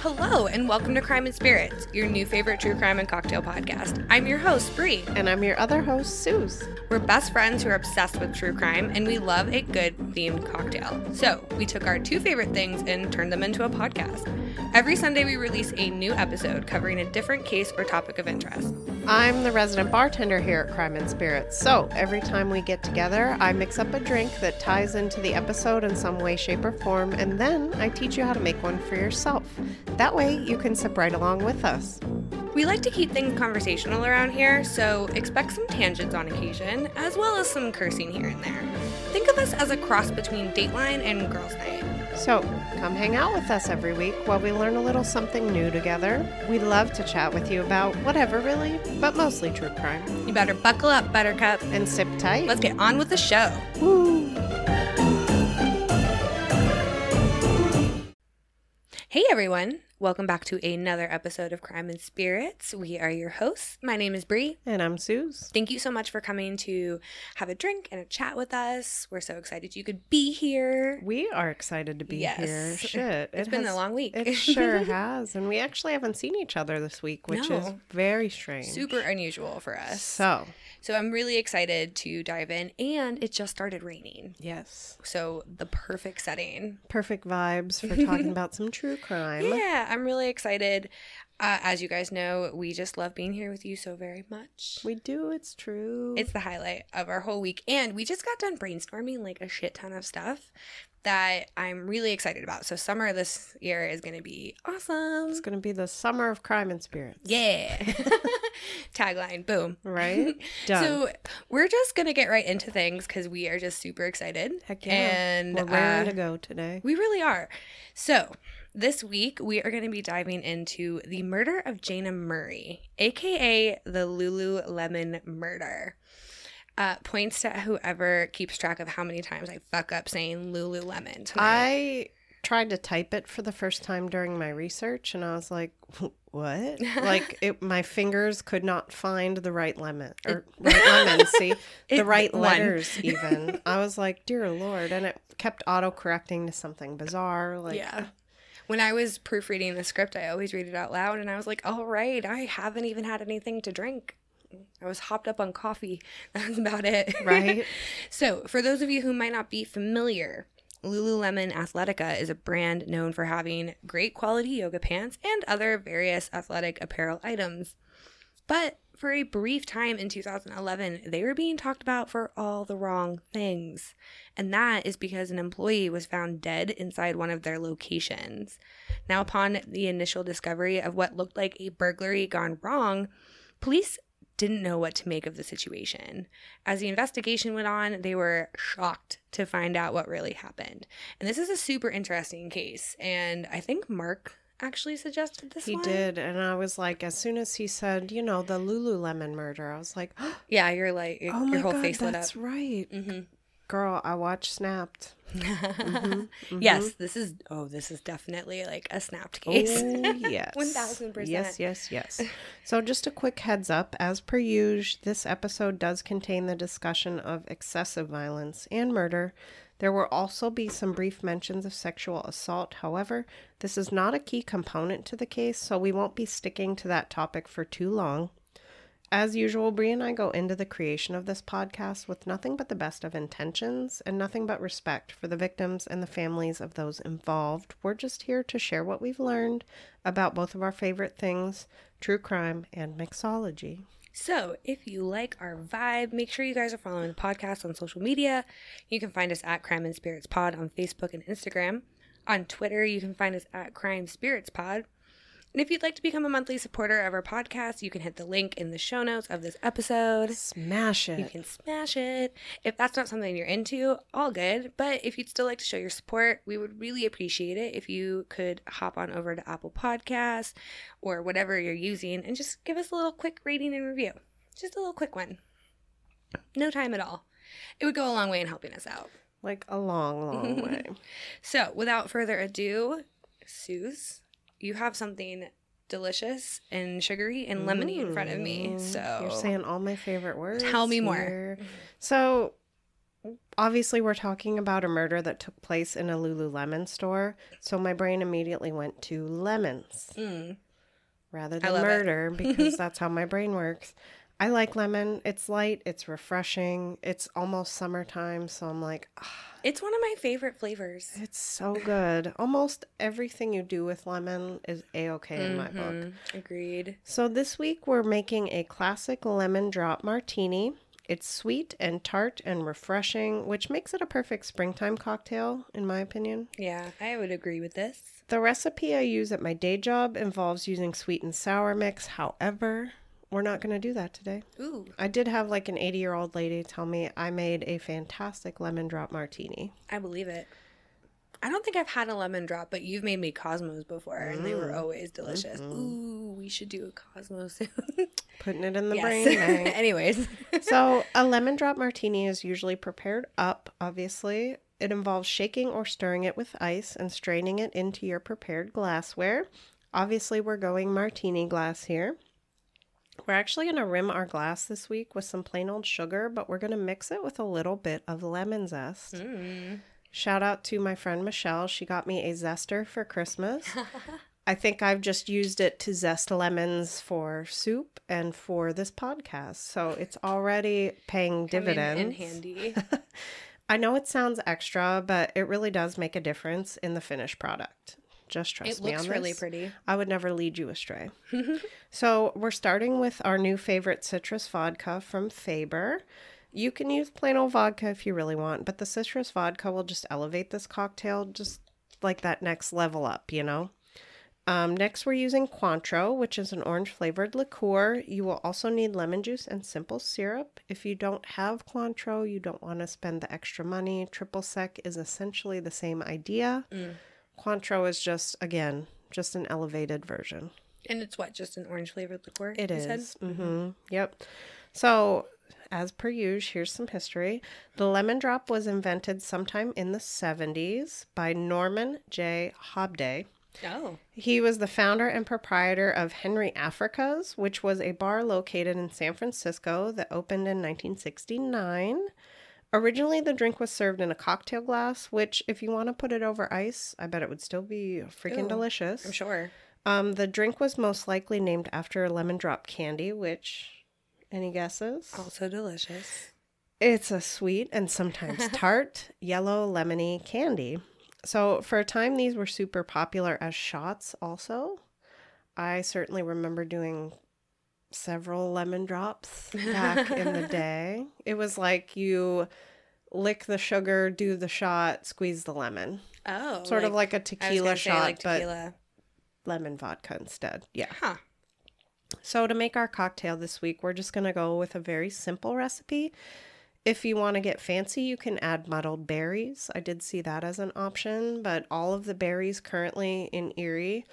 Hello, and welcome to Crime and Spirits, your new favorite true crime and cocktail podcast. I'm your host, Bree. And I'm your other host, Suze. We're best friends who are obsessed with true crime, and we love a good themed cocktail. So, we took our two favorite things and turned them into a podcast. Every Sunday, we release a new episode covering a different case or topic of interest. I'm the resident bartender here at Crime and Spirits. So, every time we get together, I mix up a drink that ties into the episode in some way, shape, or form, and then I teach you how to make one for yourself. That way, you can sip right along with us. We like to keep things conversational around here, so expect some tangents on occasion, as well as some cursing here and there. Think of us as a cross between Dateline and Girls' Night. So, come hang out with us every week while we learn a little something new together. We'd love to chat with you about whatever, really, but mostly true crime. You better buckle up, Buttercup. And sip tight. Let's get on with the show. Woo. Hey everyone, welcome back to another episode of Crime and Spirits. We are your hosts. My name is Bree. And I'm Suze. Thank you so much for coming to have a drink and a chat with us. We're so excited you could be here. We are excited to be Yes. here. Shit. It's been a long week. It sure has. And we actually haven't seen each other this week, which is very strange. Super unusual for us. So, So I'm really excited to dive in and it just started raining. yes. So the perfect setting. Perfect vibes for talking about some true crime. Yeah, I'm really excited. Uh, as you guys know, we just love being here with you so very much. We do, it's true. It's the highlight of our whole week. And we just got done brainstorming like a shit ton of stuff that I'm really excited about. So, summer this year is going to be awesome. It's going to be the summer of crime and spirits. Yeah. Tagline boom. Right? Done. So, we're just going to get right into things because we are just super excited. Heck yeah. And We're raring uh, to go today. we really are. So, this week we are going to be diving into the murder of Jayna Murray, aka the Lululemon murder. Uh, points to whoever keeps track of how many times I fuck up saying Lululemon. tonight. I tried to type it for the first time during my research and I was like, what? like it, my fingers could not find the right lemon or right lemon, see? The right letters even. I was like, dear lord, and it kept auto correcting to something bizarre like yeah. When I was proofreading the script, I always read it out loud, and I was like, "All right, I haven't even had anything to drink. I was hopped up on coffee. That's about it." Right. So, for those of you who might not be familiar, Lululemon Athletica is a brand known for having great quality yoga pants and other various athletic apparel items. But for a brief time in 2011, they were being talked about for all the wrong things. And that is because an employee was found dead inside one of their locations. Now, upon the initial discovery of what looked like a burglary gone wrong, police didn't know what to make of the situation. As the investigation went on, they were shocked to find out what really happened. And this is a super interesting case. And I think Mark actually suggested this he one. did and I was like as soon as he said, you know, the Lululemon murder, I was like, oh Yeah, you're like, your my whole god, face lit up. that's right. hmm Girl, I watched Snapped. Mm-hmm. Yes, this is, oh, this is definitely like a snapped case. Oh, yes. 1000%. Yes, yes, yes. So, just a quick heads up as per usual, this episode does contain the discussion of excessive violence and murder. There will also be some brief mentions of sexual assault. However, this is not a key component to the case, so we won't be sticking to that topic for too long. As usual, Bree and I go into the creation of this podcast with nothing but the best of intentions and nothing but respect for the victims and the families of those involved. We're just here to share what we've learned about both of our favorite things true crime and mixology. So, if you like our vibe, make sure you guys are following the podcast on social media. You can find us at Crime and Spirits Pod on Facebook and Instagram. On Twitter, you can find us at Crime Spirits Pod. And if you'd like to become a monthly supporter of our podcast, you can hit the link in the show notes of this episode. Smash it. You can smash it. If that's not something you're into, all good. But if you'd still like to show your support, we would really appreciate it if you could hop on over to Apple Podcasts or whatever you're using and just give us a little quick rating and review. Just a little quick one. No time at all. It would go a long way in helping us out. Like a long, long way. So, without further ado, Suze, you have something delicious and sugary and lemony in front of me. Mm, So, You're saying all my favorite words. Tell me more. here. So obviously we're talking about a murder that took place in a Lululemon store, so my brain immediately went to lemons Mm. rather than murder because that's how my brain works. I like lemon. It's light, it's refreshing. It's almost summertime, so I'm like, ah, It's one of my favorite flavors. it's so good. Almost everything you do with lemon is a-okay in my book. Mhm. Agreed. So this week we're making a classic lemon drop martini. It's sweet and tart and refreshing, which makes it a perfect springtime cocktail, in my opinion. Yeah, I would agree with this. The recipe I use at my day job involves using sweet and sour mix. However, we're not going to do that today. Ooh, I did have like an 80 year old lady tell me I made a fantastic lemon drop martini. I believe it. I don't think I've had a lemon drop, but you've made me Cosmos before, and they Mm. were always delicious. Mm-hmm. Ooh, we should do a Cosmos soon. Putting it in the yes. brain. Anyways, so, a lemon drop martini is usually prepared up, obviously. It involves shaking or stirring it with ice and straining it into your prepared glassware. Obviously, we're going martini glass here. We're actually going to rim our glass this week with some plain old sugar, but we're going to mix it with a little bit of lemon zest. Mm. Shout out to my friend Michelle. She got me a zester for Christmas. I think I've just used it to zest lemons for soup and for this podcast. So it's already paying dividends. in handy. I know it sounds extra, but it really does make a difference in the finished product. Just trust it me looks on really pretty. I would never lead you astray. so we're starting with our new favorite citrus vodka from Faber. You can use plain old vodka if you really want, but the citrus vodka will just elevate this cocktail just like that next level up, you know? Um, next, we're using Cointreau, which is an orange flavored liqueur. You will also need lemon juice and simple syrup. If you don't have Cointreau, you don't want to spend the extra money. Triple sec is essentially the same idea. Mm. Cointreau is just, again, just an elevated version. And it's what, just an orange flavored liqueur? It is. said? Mm-hmm. Yep. So, as per usual, here's some history. The lemon drop was invented sometime in the 70s by Norman J. Hobday. Oh, He was the founder and proprietor of Henry Africa's, which was a bar located in San Francisco that opened in 1969. Originally, the drink was served in a cocktail glass, which, if you want to put it over ice, I bet it would still be freaking Ooh, delicious. I'm sure. Um, the drink was most likely named after lemon drop candy, which, any guesses? Also delicious. It's a sweet and sometimes tart, yellow, lemony candy. So, for a time, these were super popular as shots, also. I certainly remember doing several lemon drops back in the day. It was like you lick the sugar, do the shot, squeeze the lemon. Oh, Sort of like a tequila shot, like but tequila. lemon vodka instead. Yeah. Huh. So, to make our cocktail this week, we're just going to go with a very simple recipe. If you want to get fancy, you can add muddled berries. I did see that as an option, but all of the berries currently in Erie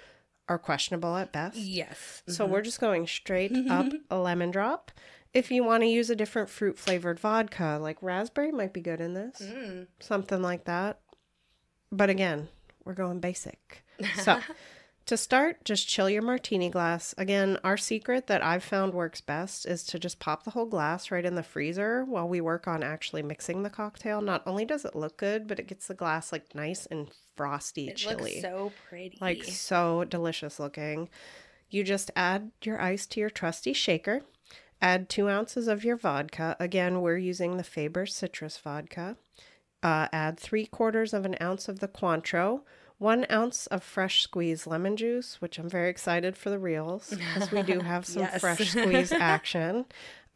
are questionable at best. Yes. So, we're just going straight up a lemon drop. If you want to use a different fruit flavored vodka, like raspberry might be good in this, Mm. something like that. But again, we're going basic. So, to start, just chill your martini glass. Again, our secret that I've found works best is to just pop the whole glass right in the freezer while we work on actually mixing the cocktail. Not only does it look good, but it gets the glass like nice and frosty chilly. It chilly. looks so pretty. like so delicious looking. You just add your ice to your trusty shaker. Add two ounces of your vodka. Again, we're using the Faber citrus vodka. Uh, add three quarters of an ounce of the Cointreau, one ounce of fresh squeezed lemon juice, which I'm very excited for the reels because we do have some Yes. fresh squeeze action.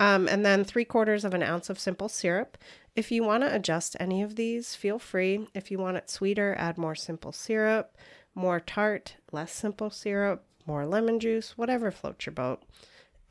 Um, and then three quarters of an ounce of simple syrup. If you want to adjust any of these, feel free. If you want it sweeter, add more simple syrup, more tart, less simple syrup, more lemon juice, whatever floats your boat.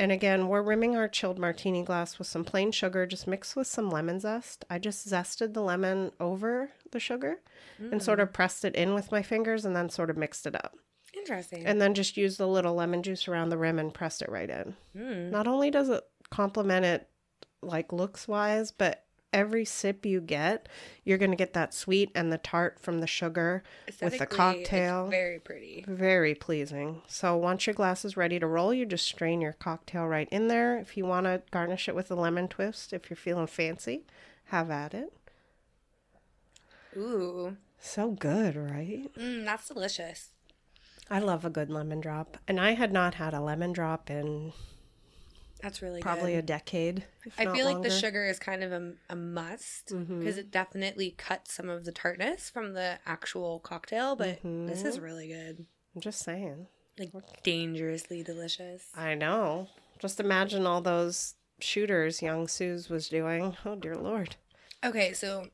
And again, we're rimming our chilled martini glass with some plain sugar, just mixed with some lemon zest. I just zested the lemon over the sugar and sort of pressed it in with my fingers and then sort of mixed it up. Interesting. And then just used the little lemon juice around the rim and pressed it right in. Mm. Not only does it complement it like looks wise, but every sip you get, you're going to get that sweet and the tart from the sugar. with the cocktail. very pretty. Very pleasing. So once your glass is ready to roll, you just strain your cocktail right in there. If you want to garnish it with a lemon twist, if you're feeling fancy, have at it. Ooh, So good, right? mm, that's delicious. I love a good lemon drop. And I had not had a lemon drop in That's really probably good. a decade. I feel like longer. the sugar is kind of a, a must mm-hmm. because it definitely cuts some of the tartness from the actual cocktail, but mm-hmm. this is really good. I'm just saying. Like dangerously delicious. I know. Just imagine all those shooters young Suze was doing. Oh dear lord. Okay, so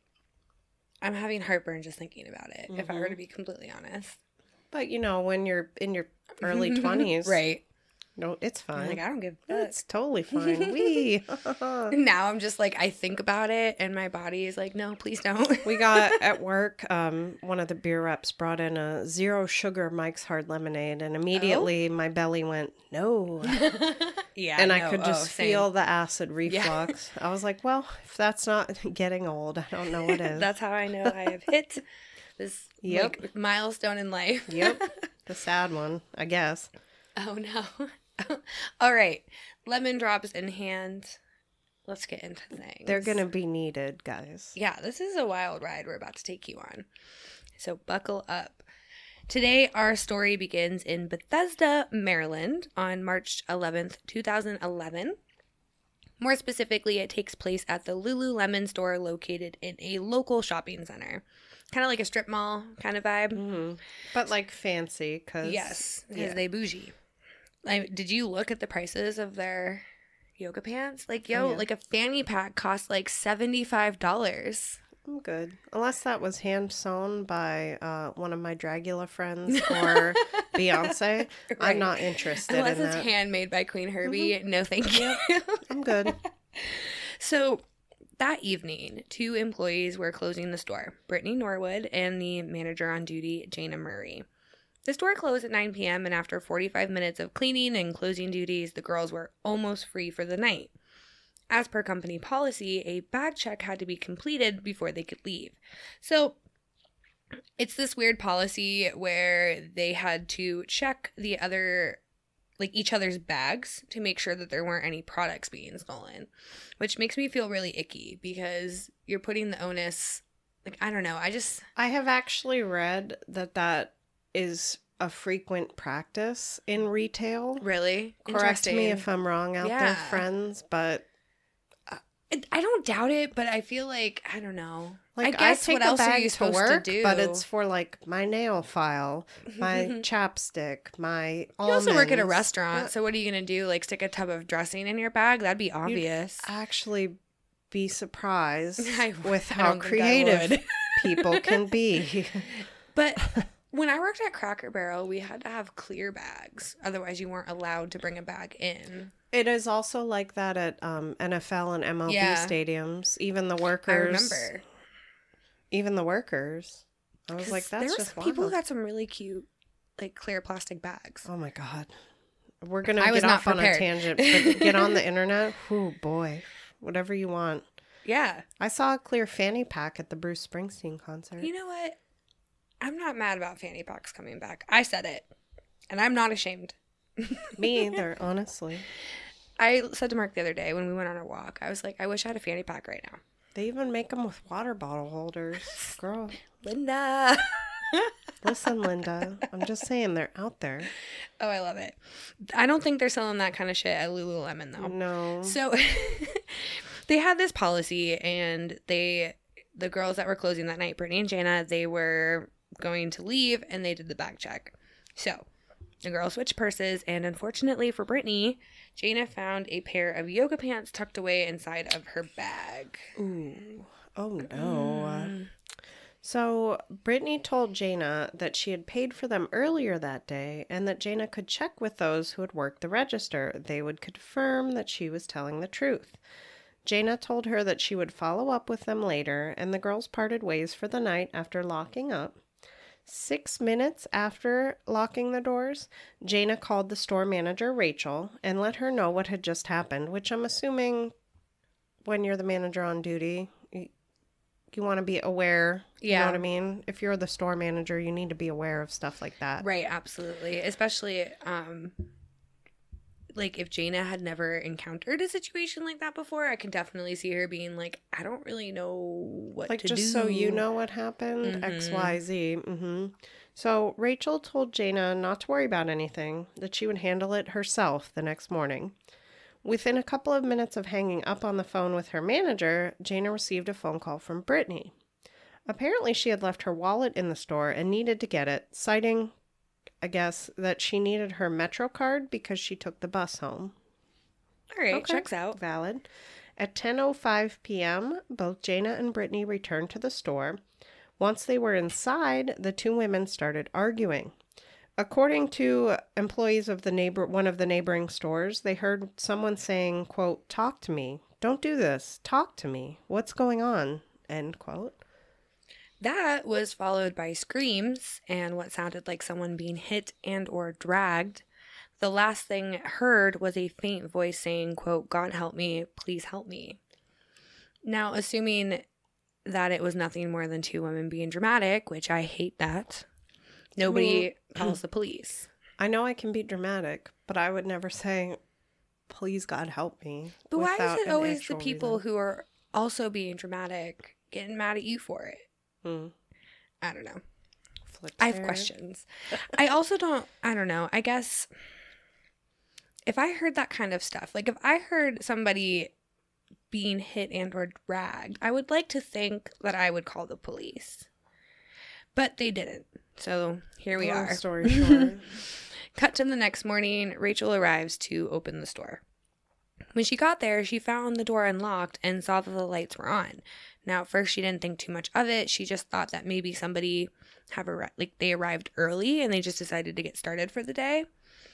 I'm having heartburn just thinking about it, if I were to mm-hmm. be completely honest. But you know, when you're in your early twenties, Right. No, it's fine. like, I don't give a fuck. it's totally fine. we Now I'm just like, I think about it, and my body is like, no, please don't. we got at work. Um, one of the beer reps brought in a zero sugar Mike's Hard Lemonade, and immediately my belly went no, yeah. and I could oh, just same. feel the acid reflux. I was like, well, if that's not getting old, I don't know what is. That's how I know I have hit this Yep. like, milestone in life. yep, the sad one, I guess. Oh no. All right. Lemon drops in hand. Let's get into things. They're gonna be needed, guys. Yeah, this is a wild ride we're about to take you on. So buckle up. Today, our story begins in Bethesda, Maryland on March 11th, 2011. More specifically, it takes place at the Lululemon store located in a local shopping center. Kind of like a strip mall kind of vibe. hmm But like fancy, cause Yes, because yeah. they bougie. Like, did you look at the prices of their yoga pants? Like, yo, Oh, yeah. like a fanny pack costs like $75. I'm good. Unless that was hand sewn by uh, one of my Dragula friends or Beyonce. Right. I'm not interested Unless in it's that. handmade by Queen Herbie, no thank you. I'm good. so that evening, two employees were closing the store Brittany Norwood and the manager on duty, Jayna Murray. The store closed at 9 p.m., and after 45 minutes of cleaning and closing duties, the girls were almost free for the night. As per company policy, a bag check had to be completed before they could leave. So it's this weird policy where they had to check the other like each other's bags to make sure that there weren't any products being stolen which makes me feel really icky because you're putting the onus like i don't know i just I have actually read that that is a frequent practice in retail. really? Correct me if I'm wrong out there, friends, but uh, I- i don't doubt it but i feel like i don't know. Like i guess take what else a bag are you to supposed work, to do? but it's for like my nail file, mm-hmm. my mm-hmm. chapstick, my you also work at a restaurant What? so what are you gonna do? Like stick a tub of dressing in your bag? That'd be obvious. actually be surprised I- with I how I creative people can be. But when I worked at Cracker Barrel, we had to have clear bags. Otherwise, you weren't allowed to bring a bag in. It is also like that at um, NFL and MLB Yeah. stadiums. Even the workers. I remember. Even the workers. I was like, there that's was just people who got some really cute, like clear plastic bags. Oh my god. We're gonna I was get not off on a tangent, but get on the internet. Oh boy, whatever you want. Yeah. I saw a clear fanny pack at the Bruce Springsteen concert. You know what? I'm not mad about fanny packs coming back. I said it, and I'm not ashamed. Me either, honestly. I said to Mark the other day when we went on our walk, I was like, I wish I had a fanny pack right now. They even make them with water bottle holders. Girl, Linda. listen, Linda. I'm just saying they're out there. oh, I love it. I don't think they're selling that kind of shit at Lululemon though. No. So they had this policy and they the girls that were closing that night, Brittany and Jayna, they were going to leave and they did the bag check. So the girls switched purses and unfortunately for Brittany, Jayna found a pair of yoga pants tucked away inside of her bag. Ooh. Oh no. Mm. So Brittany told Jayna that she had paid for them earlier that day and that Jayna could check with those who had worked the register. They would confirm that she was telling the truth. Jayna told her that she would follow up with them later, and the girls parted ways for the night after locking up. Six minutes after locking the doors, Jayna called the store manager, Rachel, and let her know what had just happened, which I'm assuming when you're the manager on duty, you, you want to be aware. You Yeah. know what I mean? If you're the store manager, you need to be aware of stuff like that. Right, absolutely. Especially um like if Jayna had never encountered a situation like that before, I can definitely see her being like, I don't really know what like to just do. so you know what happened X, Mhm. Y, Z. Mm-hmm. So Rachel told Jayna not to worry about anything, that she would handle it herself the next morning. Within a couple of minutes of hanging up on the phone with her manager, Jayna received a phone call from Brittany. Apparently, she had left her wallet in the store and needed to get it, citing, I guess, that she needed her Metro card because she took the bus home. All right, Okay. checks out. Valid. At 10:05 p.m., both Jayna and Brittany returned to the store. Once they were inside, the two women started arguing. According to employees of the neighbor one of the neighboring stores, they heard someone saying, quote, "Talk to me. Don't do this. Talk to me. What's going on?" End quote. That was followed by screams and what sounded like someone being hit and or dragged. The last thing heard was a faint voice saying, quote, God help me, please help me. Now, assuming that it was nothing more than two women being dramatic, which I hate that, nobody calls the police. I know I can be dramatic, but I would never say, "Please God help me." But why is it always the people reason. who are also being dramatic getting mad at you for it? Hmm. I don't know. Flip I have questions. I also don't, I don't know. I guess if I heard that kind of stuff, like if I heard somebody being hit and or dragged, I would like to think that I would call the police. But they didn't. So here we Long are. Story short. Cut to the next morning, Rachel arrives to open the store. When she got there, she found the door unlocked and saw that the lights were on. Now, at first, she didn't think too much of it. She just thought that maybe somebody have arri- like they arrived early and they just decided to get started for the day.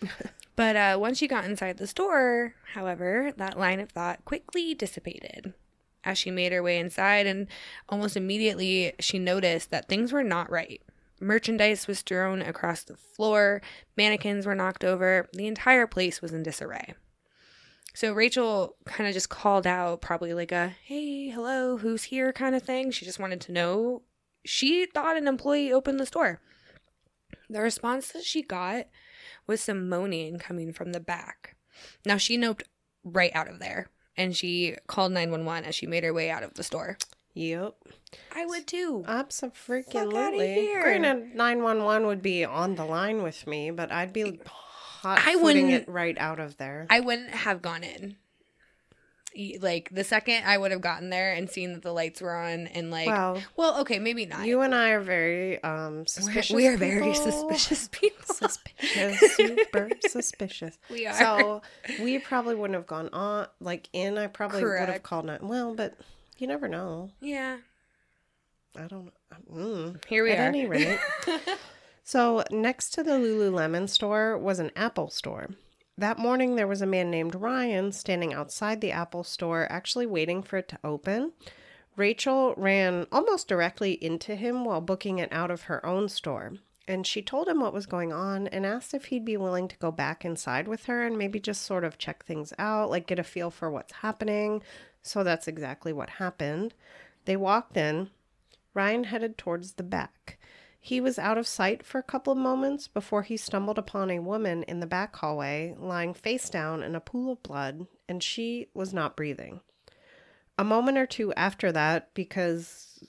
but uh, once she got inside the store, however, that line of thought quickly dissipated. As she made her way inside, and almost immediately she noticed that things were not right. Merchandise was strewn across the floor, mannequins were knocked over, the entire place was in disarray. So Rachel kind of just called out, probably like a, hey, hello, who's here kind of thing. She just wanted to know. She thought an employee opened the store. The response that she got was some moaning coming from the back. Now she noped right out of there and she called 911 as she made her way out of the store. Yep. I would too. Absolutely. Fuck outta here. Granted, 911 would be on the line with me, but I'd be hot I wouldn't- it right out of there. I wouldn't have gone in. Like the second I would have gotten there and seen that the lights were on and like, well, well, okay, maybe not. you and I are very um We're- suspicious. we are very suspicious people. Suspicious, super suspicious. We are. So we probably wouldn't have gone on like in. I probably would have called nine. Well, but you never know. yeah, I don't. Mm. here we At are. any rate. So, next to the Lululemon store was an Apple store. That morning, there was a man named Ryan standing outside the Apple store, actually waiting for it to open. Rachel ran almost directly into him while booking it out of her own store. And she told him what was going on and asked if he'd be willing to go back inside with her and maybe just sort of check things out, like get a feel for what's happening. So that's exactly what happened. They walked in. Ryan headed towards the back. He was out of sight for a couple of moments before he stumbled upon a woman in the back hallway lying face down in a pool of blood, and she was not breathing. A moment or two after that, because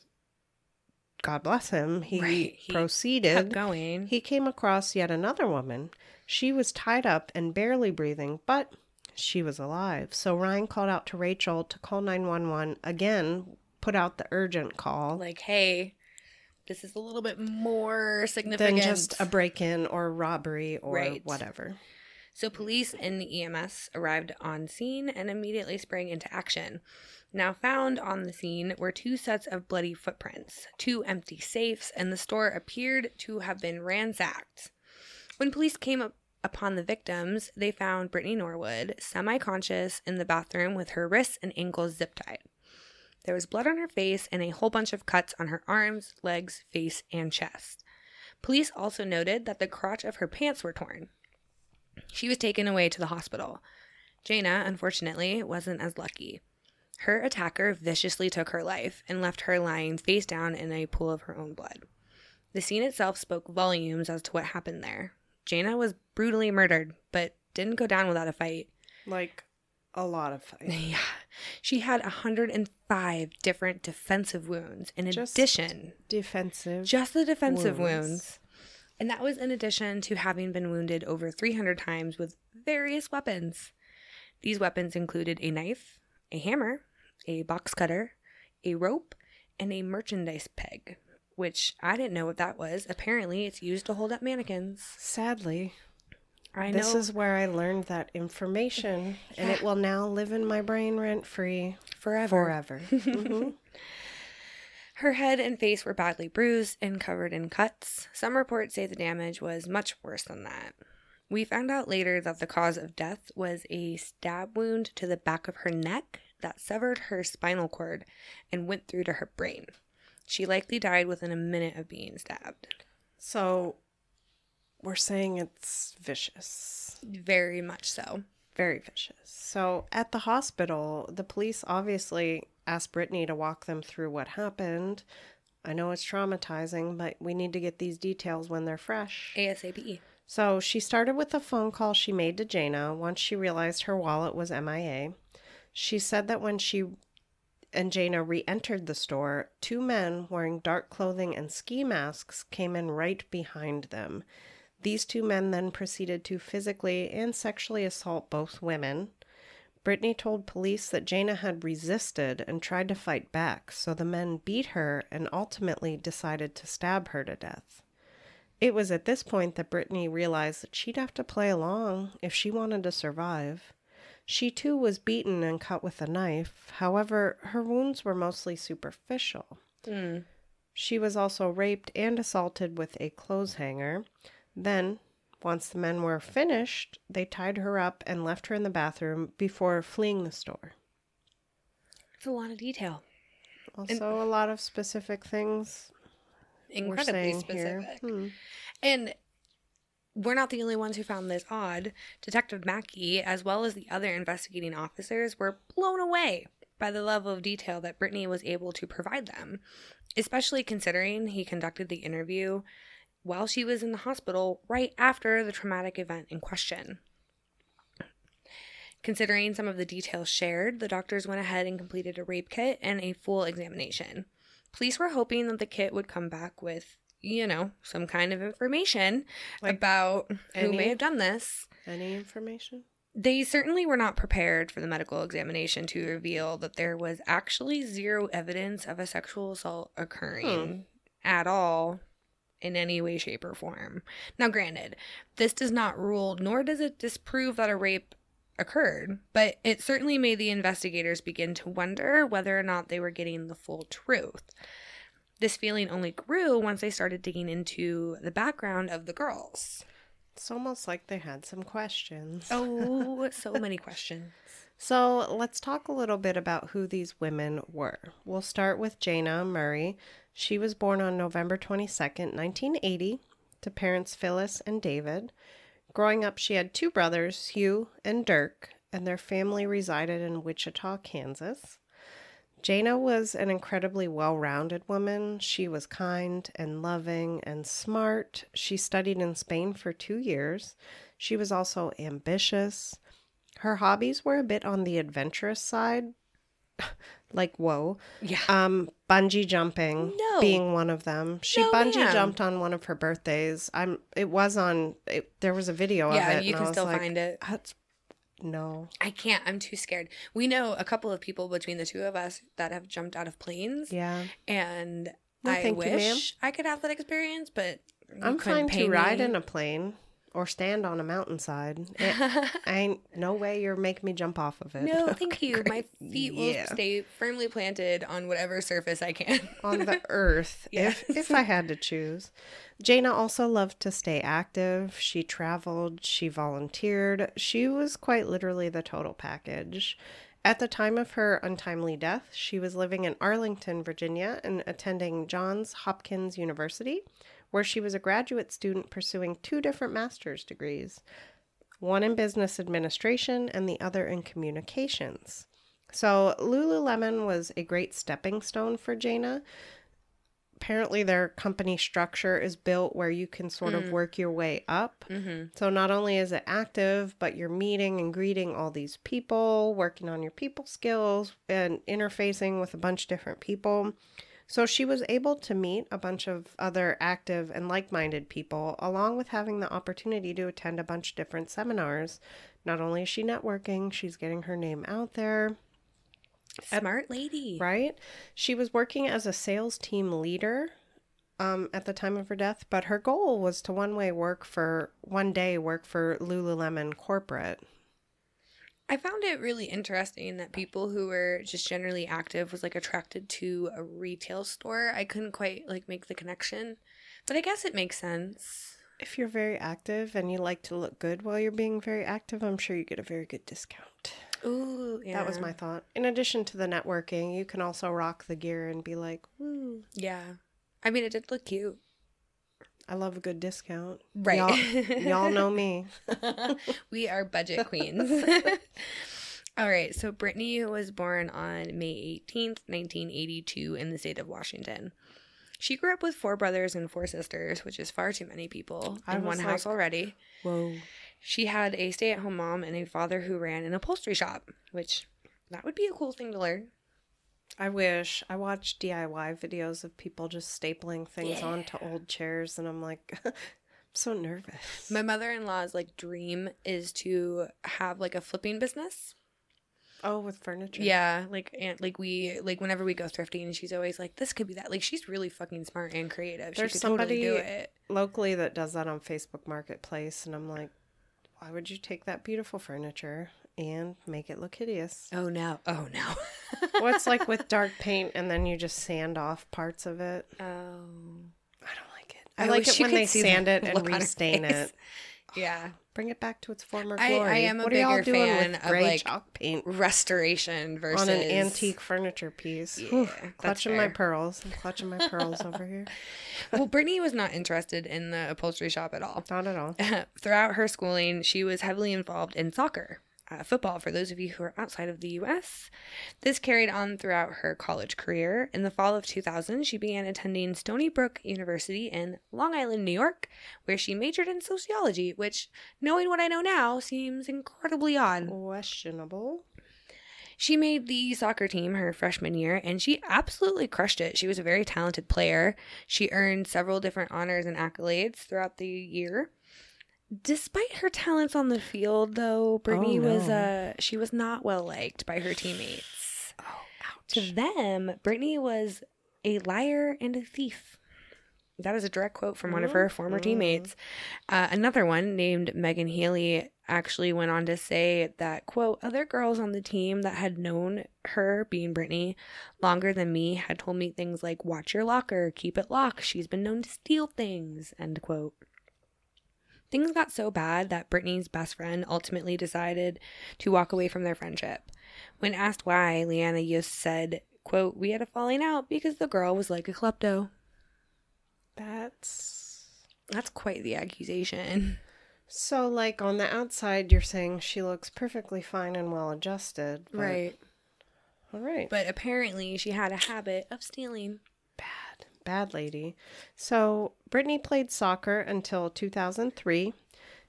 God bless him, he, Right, he proceeded. Going. He came across yet another woman. She was tied up and barely breathing, but she was alive. So Ryan called out to Rachel to call 911 again, put out the urgent call. like, hey, this is a little bit more significant than just a break in or robbery or Right. whatever. So police and the EMS arrived on scene and immediately sprang into action. Now found on the scene were two sets of bloody footprints, two empty safes, and the store appeared to have been ransacked. When police came up upon the victims, they found Brittany Norwood semi-conscious in the bathroom with her wrists and ankles zip tied. There was blood on her face and a whole bunch of cuts on her arms, legs, face, and chest. Police also noted that the crotch of her pants were torn. She was taken away to the hospital. Jayna, unfortunately, wasn't as lucky. Her attacker viciously took her life and left her lying face down in a pool of her own blood. The scene itself spoke volumes as to what happened there. Jayna was brutally murdered, but didn't go down without a fight. Like a lot of fighting. Yeah. She had 105 different defensive wounds in Just addition. Defensive. Just the defensive wounds. wounds. And that was in addition to having been wounded over 300 times with various weapons. These weapons included a knife, a hammer, a box cutter, a rope, and a merchandise peg, which I didn't know what that was. Apparently, it's used to hold up mannequins. Sadly, I this is where I learned that information, and it will now live in my brain rent free forever. forever. Mhm. Her head and face were badly bruised and covered in cuts. Some reports say the damage was much worse than that. We found out later that the cause of death was a stab wound to the back of her neck that severed her spinal cord and went through to her brain. She likely died within a minute of being stabbed. So, we're saying it's vicious. Very much so. Very vicious. So, at the hospital, the police obviously asked Brittany to walk them through what happened. I know it's traumatizing, but we need to get these details when they're fresh. ASAP. So she started with a phone call she made to Jayna once she realized her wallet was MIA. She said that when she and Jayna re entered the store, two men wearing dark clothing and ski masks came in right behind them. These two men then proceeded to physically and sexually assault both women. Brittany told police that Jayna had resisted and tried to fight back, so the men beat her and ultimately decided to stab her to death. It was at this point that Brittany realized that she'd have to play along if she wanted to survive. She too was beaten and cut with a knife, however, her wounds were mostly superficial. Hmm. She was also raped and assaulted with a clothes hanger. Then, once the men were finished, they tied her up and left her in the bathroom before fleeing the store. It's a lot of detail. Also, a lot of specific things we're Incredibly saying specific. here. Hmm. And we're not the only ones who found this odd. Detective Mackey, as well as the other investigating officers, were blown away by the level of detail that Brittany was able to provide them, especially considering he conducted the interview while she was in the hospital right after the traumatic event in question. Considering some of the details shared, the doctors went ahead and completed a rape kit and a full examination. Police were hoping that the kit would come back with, you know, some kind of information Like about who may have done this. Any information? They certainly were not prepared for the medical examination to reveal that there was actually zero evidence of a sexual assault occurring hmm. at all in any way, shape, or form. Now, granted, this does not rule nor does it disprove that a rape occurred, but it certainly made the investigators begin to wonder whether or not they were getting the full truth. This feeling only grew once they started digging into the background of the girls. It's almost like they had some questions. Oh, so many questions. So let's talk a little bit about who these women were. We'll start with Jayna Murray. She was born on November 22nd, 1980, to parents Phyllis and David. Growing up, she had two brothers, Hugh and Dirk, and their family resided in Wichita, Kansas. Jayna was an incredibly well rounded woman. She was kind and loving and smart. She studied in Spain for two years. She was also ambitious. Her hobbies were a bit on the adventurous side, like whoa. Yeah. Um, bungee jumping No. being one of them. She No, bungee jumped on one of her birthdays. I'm. It was on. It, there was a video of yeah, it. you can still like, find it. That's no. I can't. I'm too scared. We know a couple of people between the two of us that have jumped out of planes, Yeah, and No, I thank you, wish. I could have that experience, but I'm fine to ride me. in a plane or stand on a mountainside. It, ain't no way you're making me jump off of it. no, thank you. My feet will Yeah. stay firmly planted on whatever surface I can. on the earth Yes. if if I had to choose. Jayna also loved to stay active. She traveled, she volunteered. She was quite literally the total package. At the time of her untimely death, she was living in Arlington, Virginia, and attending Johns Hopkins University, where she was a graduate student pursuing two different master's degrees one in business administration and the other in communications. So, Lululemon was a great stepping stone for Jayna. apparently their company structure is built where you can sort of work your way up. Mm-hmm. So not only is it active, but you're meeting and greeting all these people, working on your people skills, and interfacing with a bunch of different people. So she was able to meet a bunch of other active and like minded people, along with having the opportunity to attend a bunch of different seminars. Not only is she networking, she's getting her name out there, Smart lady. right? She was working as a sales team leader um, at the time of her death, but her goal was to one way work for one day work for Lululemon corporate. I found it really interesting that people who were just generally active was like attracted to a retail store. I couldn't quite like make the connection, but I guess it makes sense. If you're very active and you like to look good while you're being very active, I'm sure you get a very good discount. Ooh, yeah. That was my thought. In addition to the networking, you can also rock the gear and be like, "Woo, yeah. I mean, it did look cute, I love a good discount." right? Y'all, y'all know me. we are budget queens. All right, so Brittany was born on May 18th, 1982, in the state of Washington. She grew up with four brothers and four sisters, which is far too many people I in one was house already. Whoa. She had a stay at home mom and a father who ran an upholstery shop, which that would be a cool thing to learn. I wish. I watch DIY videos of people just stapling things onto old chairs, and I'm like, I'm so nervous. My mother in law's like dream is to have like a flipping business. oh, with furniture. Yeah, like and like we like whenever we go thrifting, and she's always like, "This could be that." Like she's really fucking smart and creative. There's she could somebody- totally do it. locally that does that on Facebook Marketplace, and I'm like, why would you take that beautiful furniture and make it look hideous? Oh no! Oh no! What's like with dark paint, and then you just sand off parts of it. oh, I don't like it. I, I like it when they sand it and restain it. yeah. Bring it back to its former glory. I am a what bigger doing fan of, like, chalk paint Restoration versus on an antique furniture piece? Yeah, Whew, clutching my pearls. I'm clutching my pearls over here. Well, Brittany was not interested in the upholstery shop at all. Not at all. Throughout her schooling, she was heavily involved in soccer, uh, football, for those of you who are outside of the US. This carried on throughout her college career. In the fall of 2000, she began attending Stony Brook University in Long Island, New York, where she majored in sociology, which, knowing what I know now, seems incredibly odd. Questionable. She made the soccer team her freshman year and she absolutely crushed it. She was a very talented player. She earned several different honors and accolades throughout the year. Despite her talents on the field, though, Brittany Oh, was no. uh she was not well liked by her teammates. Oh, To them, Brittany was a liar and a thief. That is a direct quote from one of her former Mhm. teammates. Uh, another one named Megan Haley actually went on to say that, quote, other girls on the team that had known her, being Brittany, longer than me had told me things like, watch your locker, keep it locked, she's been known to steal things, end quote. Things got so bad that Brittany's best friend ultimately decided to walk away from their friendship. When asked why, Leanna Yost said, quote, we had a falling out because the girl was like a klepto. That's That's quite the accusation. so. Like on the outside, you're saying she looks perfectly fine and well adjusted. but- Right. All right. But apparently she had a habit of stealing. Bad, lady. So Brittany played soccer until 2003.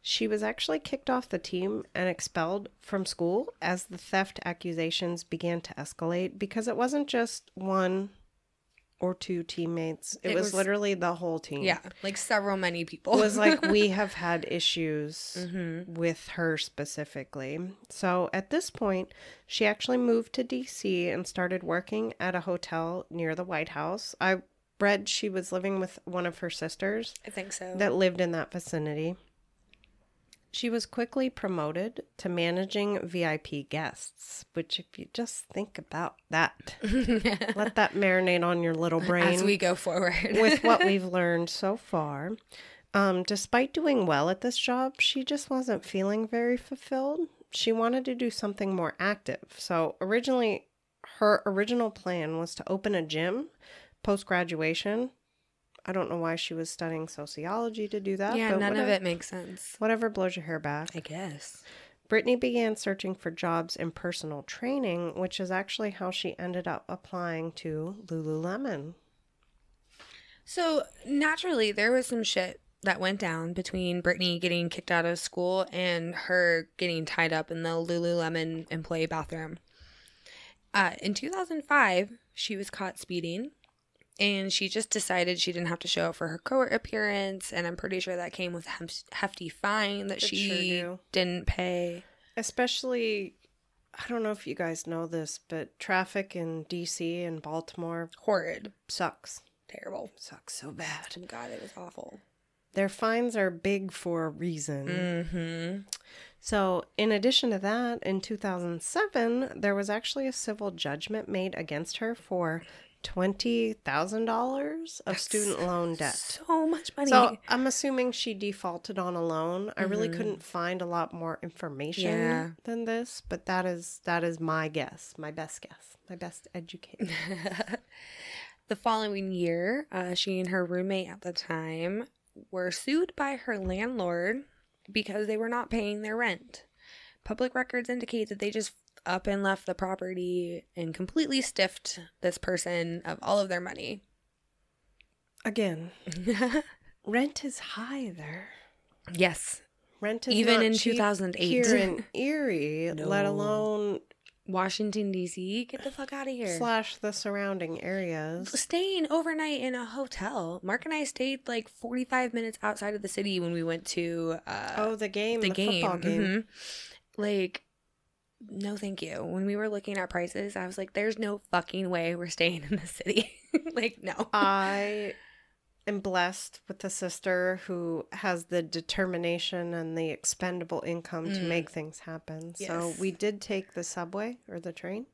She was actually kicked off the team and expelled from school as the theft accusations began to escalate because it wasn't just one or two teammates. It, It was, was- literally the whole team. Yeah, like several many people. It was like we have had issues Mhm. with her specifically. So at this point, she actually moved to DC and started working at a hotel near the White House. I read she was living with one of her sisters I think so. that lived in that vicinity. She was quickly promoted to managing VIP guests, which, if you just think about that, let that marinate on your little brain As we go forward. with what we've learned so far. Um, despite doing well at this job, she just wasn't feeling very fulfilled. She wanted to do something more active. So, originally, her original plan was to open a gym post graduation. I don't know why she was studying sociology to do that. yeah, none of it makes sense. Whatever blows your hair back. I guess. Brittany began searching for jobs in personal training, which is actually how she ended up applying to Lululemon. So naturally, there was some shit that went down between Brittany getting kicked out of school and her getting tied up in the Lululemon employee bathroom. Uh, in 2005, she was caught speeding and she just decided she didn't have to show up for her court appearance. And I'm pretty sure that came with a hefty fine that It she sure didn't pay. Especially, I don't know if you guys know this, but traffic in DC and Baltimore Horrid. sucks. Terrible. Sucks so bad. Oh, God, it was awful. Their fines are big for a reason. Mm-hmm. So, in addition to that, in 2007, there was actually a civil judgment made against her for $20,000 of student loan debt. So much money. So, I'm assuming she defaulted on a loan. I really Mhm. couldn't find a lot more information Yeah. than this, but that is that is my guess, my best guess, my best educated. the following year, uh, she and her roommate at the time were sued by her landlord because they were not paying their rent. Public records indicate that they just up and left the property and completely stiffed this person of all of their money. Again, rent is high there. yes. Rent is Even in cheap 2008. here in Erie, let alone Washington, D.C., get the fuck out of here. slash the surrounding areas. staying overnight in a hotel. Mark and I stayed like 45 minutes outside of the city when we went to uh, Oh, the game, the, the, game. football game. Mhm. Like, no, thank you. When we were looking at prices, I was like, there's no fucking way we're staying in the city. like, no. I am blessed with a sister who has the determination and the expendable income to Mm. make things happen. So we did take the subway or the train,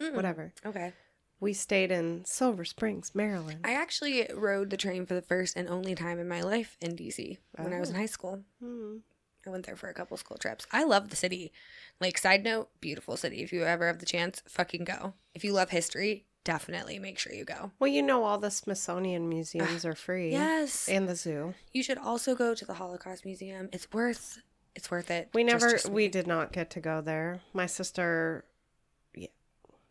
Mm-mm. whatever. Okay. We stayed in Silver Springs, Maryland. I actually rode the train for the first and only time in my life in DC when I was in Oh. high school. Hmm. I went there for a couple school trips. I love the city. Like, side note, beautiful city. If you ever have the chance, fucking go. If you love history, definitely make sure you go. Well, you know, all the Smithsonian museums ah, are free. Yes. And the zoo. You should also go to the Holocaust Museum. It's worth it's worth it. We never, we did not get to go there. My sister, yeah.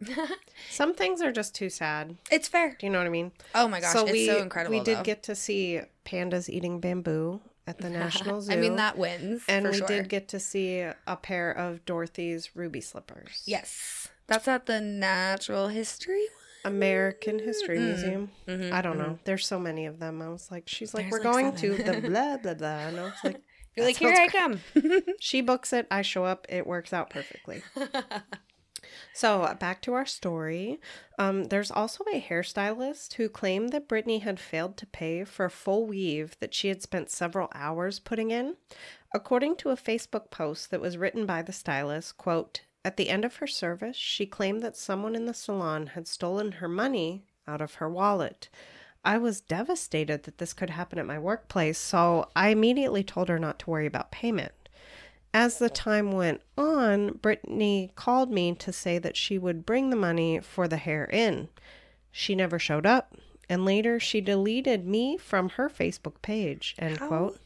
Some things are just too sad. it's fair. Do you know what I mean? Oh my gosh, it's we, so incredible. We did though. get to see pandas eating bamboo at the National Zoo. I mean that wins. and we sure. did get to see a pair of Dorothy's ruby slippers. Yes. That's at the Natural History American History Mm. Museum. Mhm, I don't mhm. know. There's so many of them. I was like, she's like, There's we're like going to the blah blah blah. And I was like, You're like, here I come. she books it, I show up, it works out perfectly. So uh, back to our story. Um, there's also a hairstylist who claimed that Brittany had failed to pay for a full weave that she had spent several hours putting in. According to a Facebook post that was written by the stylist, quote, at the end of her service, she claimed that someone in the salon had stolen her money out of her wallet. I was devastated that this could happen at my workplace, so I immediately told her not to worry about payment. As the time went on, Brittany called me to say that she would bring the money for the hair in. She never showed up, and later she deleted me from her Facebook page. End How quote.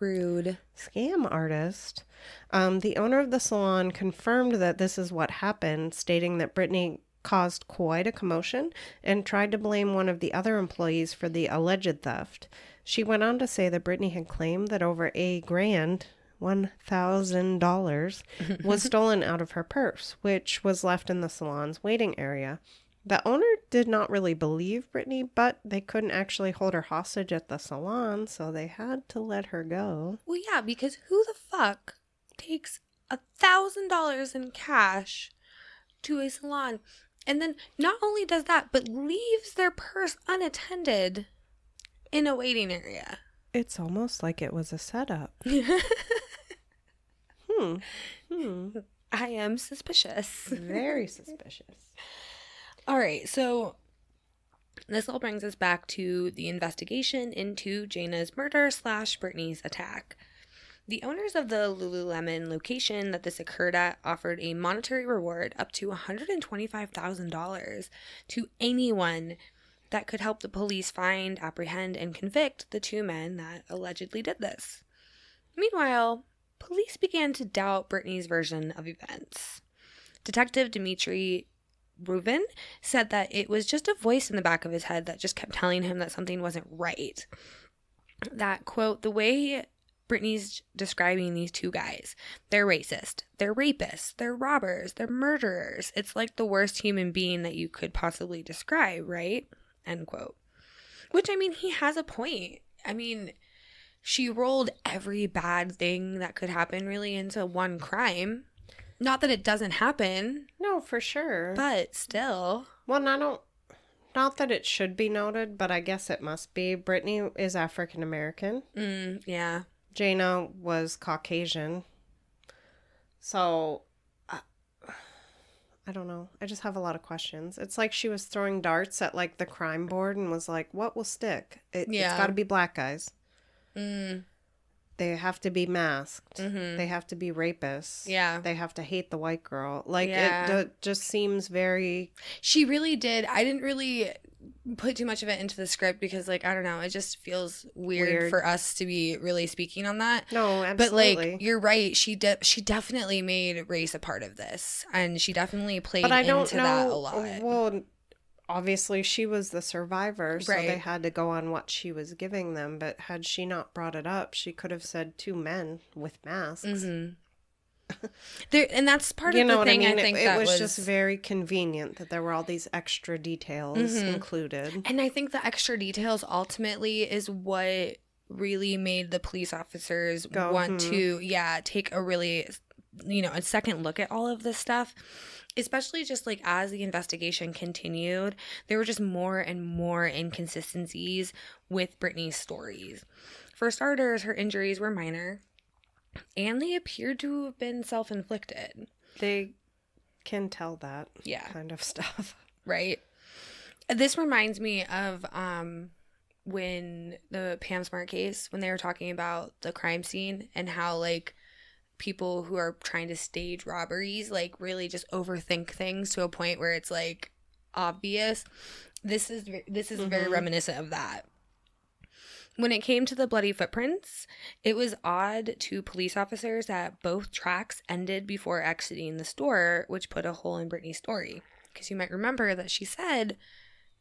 Rude. Scam artist. Um, the owner of the salon confirmed that this is what happened, stating that Brittany caused quite a commotion and tried to blame one of the other employees for the alleged theft. She went on to say that Brittany had claimed that over a grand, $1,000, was stolen out of her purse, which was left in the salon's waiting area. The owner did not really believe Brittany, but they couldn't actually hold her hostage at the salon, so they had to let her go. Well, yeah, because who the fuck takes a thousand dollars in cash to a salon and then not only does that, but leaves their purse unattended in a waiting area? It's almost like it was a setup. Hmm. Hmm. I am suspicious. Very suspicious. All right, so this all brings us back to the investigation into Jayna's murder slash Brittany's attack. The owners of the Lululemon location that this occurred at offered a monetary reward up to $125,000 to anyone that could help the police find, apprehend, and convict the two men that allegedly did this. Meanwhile, police began to doubt Brittany's version of events. Detective Dimitri Ruvin said that it was just a voice in the back of his head that just kept telling him that something wasn't right. That quote, the way Brittany's describing these two guys, they're racist, they're rapists, they're robbers, they're murderers. It's like the worst human being that you could possibly describe, right? End quote. Which, I mean, he has a point. I mean, she rolled every bad thing that could happen really into one crime. Not that it doesn't happen, No, for sure. but still. well, I don't. Not that it should be noted, but I guess it must be. Brittany is African American. Mm, yeah. Jayna was Caucasian. So, I, I don't know. I just have a lot of questions. It's like she was throwing darts at like the crime board and was like, "What will stick? It. It's got to be black guys. Mm, They have to be masked. mhm. They have to be rapists. Yeah. They have to hate the white girl. Like Yeah. it, just seems very. She really did. I didn't really put too much of it into the script because, like, I don't know. It just feels weird, Weird. for us to be really speaking on that. No, absolutely. But like, you're right. She de- she definitely made race a part of this, and she definitely played but I don't into know. that a lot. Well, obviously she was the survivor, so they had to go on what she was giving them. But had she not brought it up, she could have said two men with masks. hmm there, and that's part You of the thing. I I, mean? It- think it, that was, just very convenient that there were all these extra details Mhm. included. And I think the extra details ultimately is what really made the police officers Go, want hmm. to, yeah, take a really, you know, a second look at all of this stuff. Especially just like as the investigation continued, there were just more and more inconsistencies with Brittany's stories. For starters, her injuries were minor and they appeared to have been self inflicted. They can tell that Yeah. kind of stuff. right? This reminds me of um when the Pam Smart case when they were talking about the crime scene and how like people who are trying to stage robberies like really just overthink things to a point where it's like obvious. This is this is very Mhm. reminiscent of that. When it came to the bloody footprints, it was odd to police officers that both tracks ended before exiting the store, which put a hole in Brittany's story. Because you might remember that she said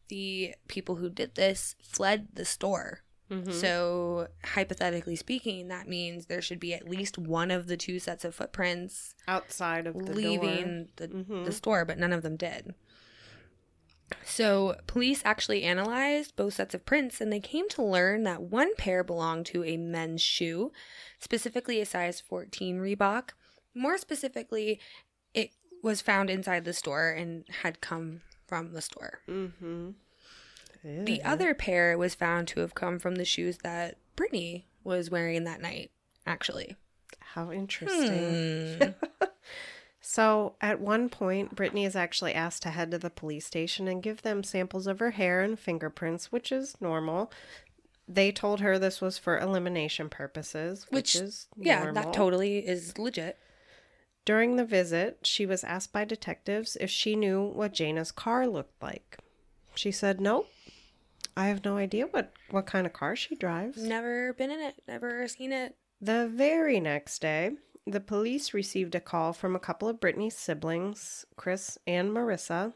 the people who did this fled the store. Mhm. So, hypothetically speaking, that means there should be at least one of the two sets of footprints outside of the leaving the, Mhm. the store, but none of them did. So, police actually analyzed both sets of prints and they came to learn that one pair belonged to a men's shoe, specifically a size 14 Reebok. More specifically, it was found inside the store and had come from the store. Mm-hmm. The other pair was found to have come from the shoes that Brittany was wearing that night, actually. How interesting. Hmm. So, at one point, Brittany is actually asked to head to the police station and give them samples of her hair and fingerprints, which is normal. They told her this was for elimination purposes, which, Which- is yeah, normal. that totally is legit. During the visit, she was asked by detectives if she knew what Jayna's car looked like. She said, "Nope. I have no idea what what kind of car she drives." Never been in it, never seen it. The very next day, the police received a call from a couple of Brittany's siblings, Chris and Marissa.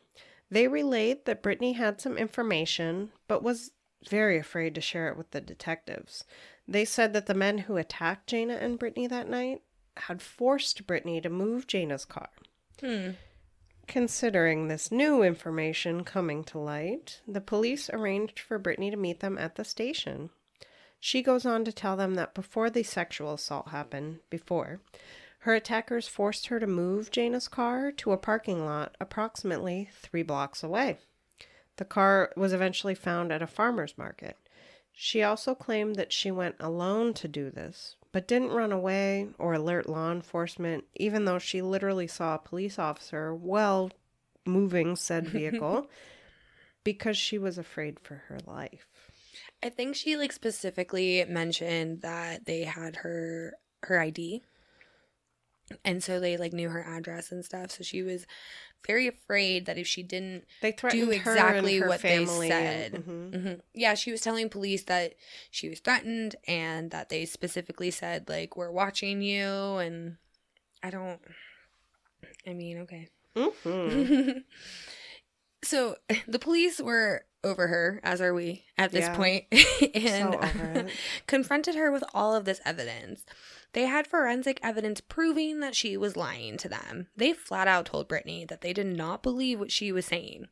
They relayed that Brittany had some information, but was very afraid to share it with the detectives. They said that the men who attacked Jayna and Brittany that night had forced Brittany to move Jayna's car. Hmm. Considering this new information coming to light, the police arranged for Brittany to meet them at the station. She goes on to tell them that before the sexual assault happened, before, her attackers forced her to move Jayna's car to a parking lot approximately three blocks away. The car was eventually found at a farmer's market. She also claimed that she went alone to do this, but didn't run away or alert law enforcement, even though she literally saw a police officer well moving said vehicle because she was afraid for her life. I think she like specifically mentioned that they had her her ID. And so they like knew her address and stuff. So she was very afraid that if she didn't They threatened do her exactly and her what family they said. mhm. hmm Yeah, she was telling police that she was threatened and that they specifically said like we're watching you and I don't I mean, okay. Mhm. So the police were over her, as are we at this Yeah. point, and So confronted her with all of this evidence. They had forensic evidence proving that she was lying to them. They flat out told Brittany that they did not believe what she was saying.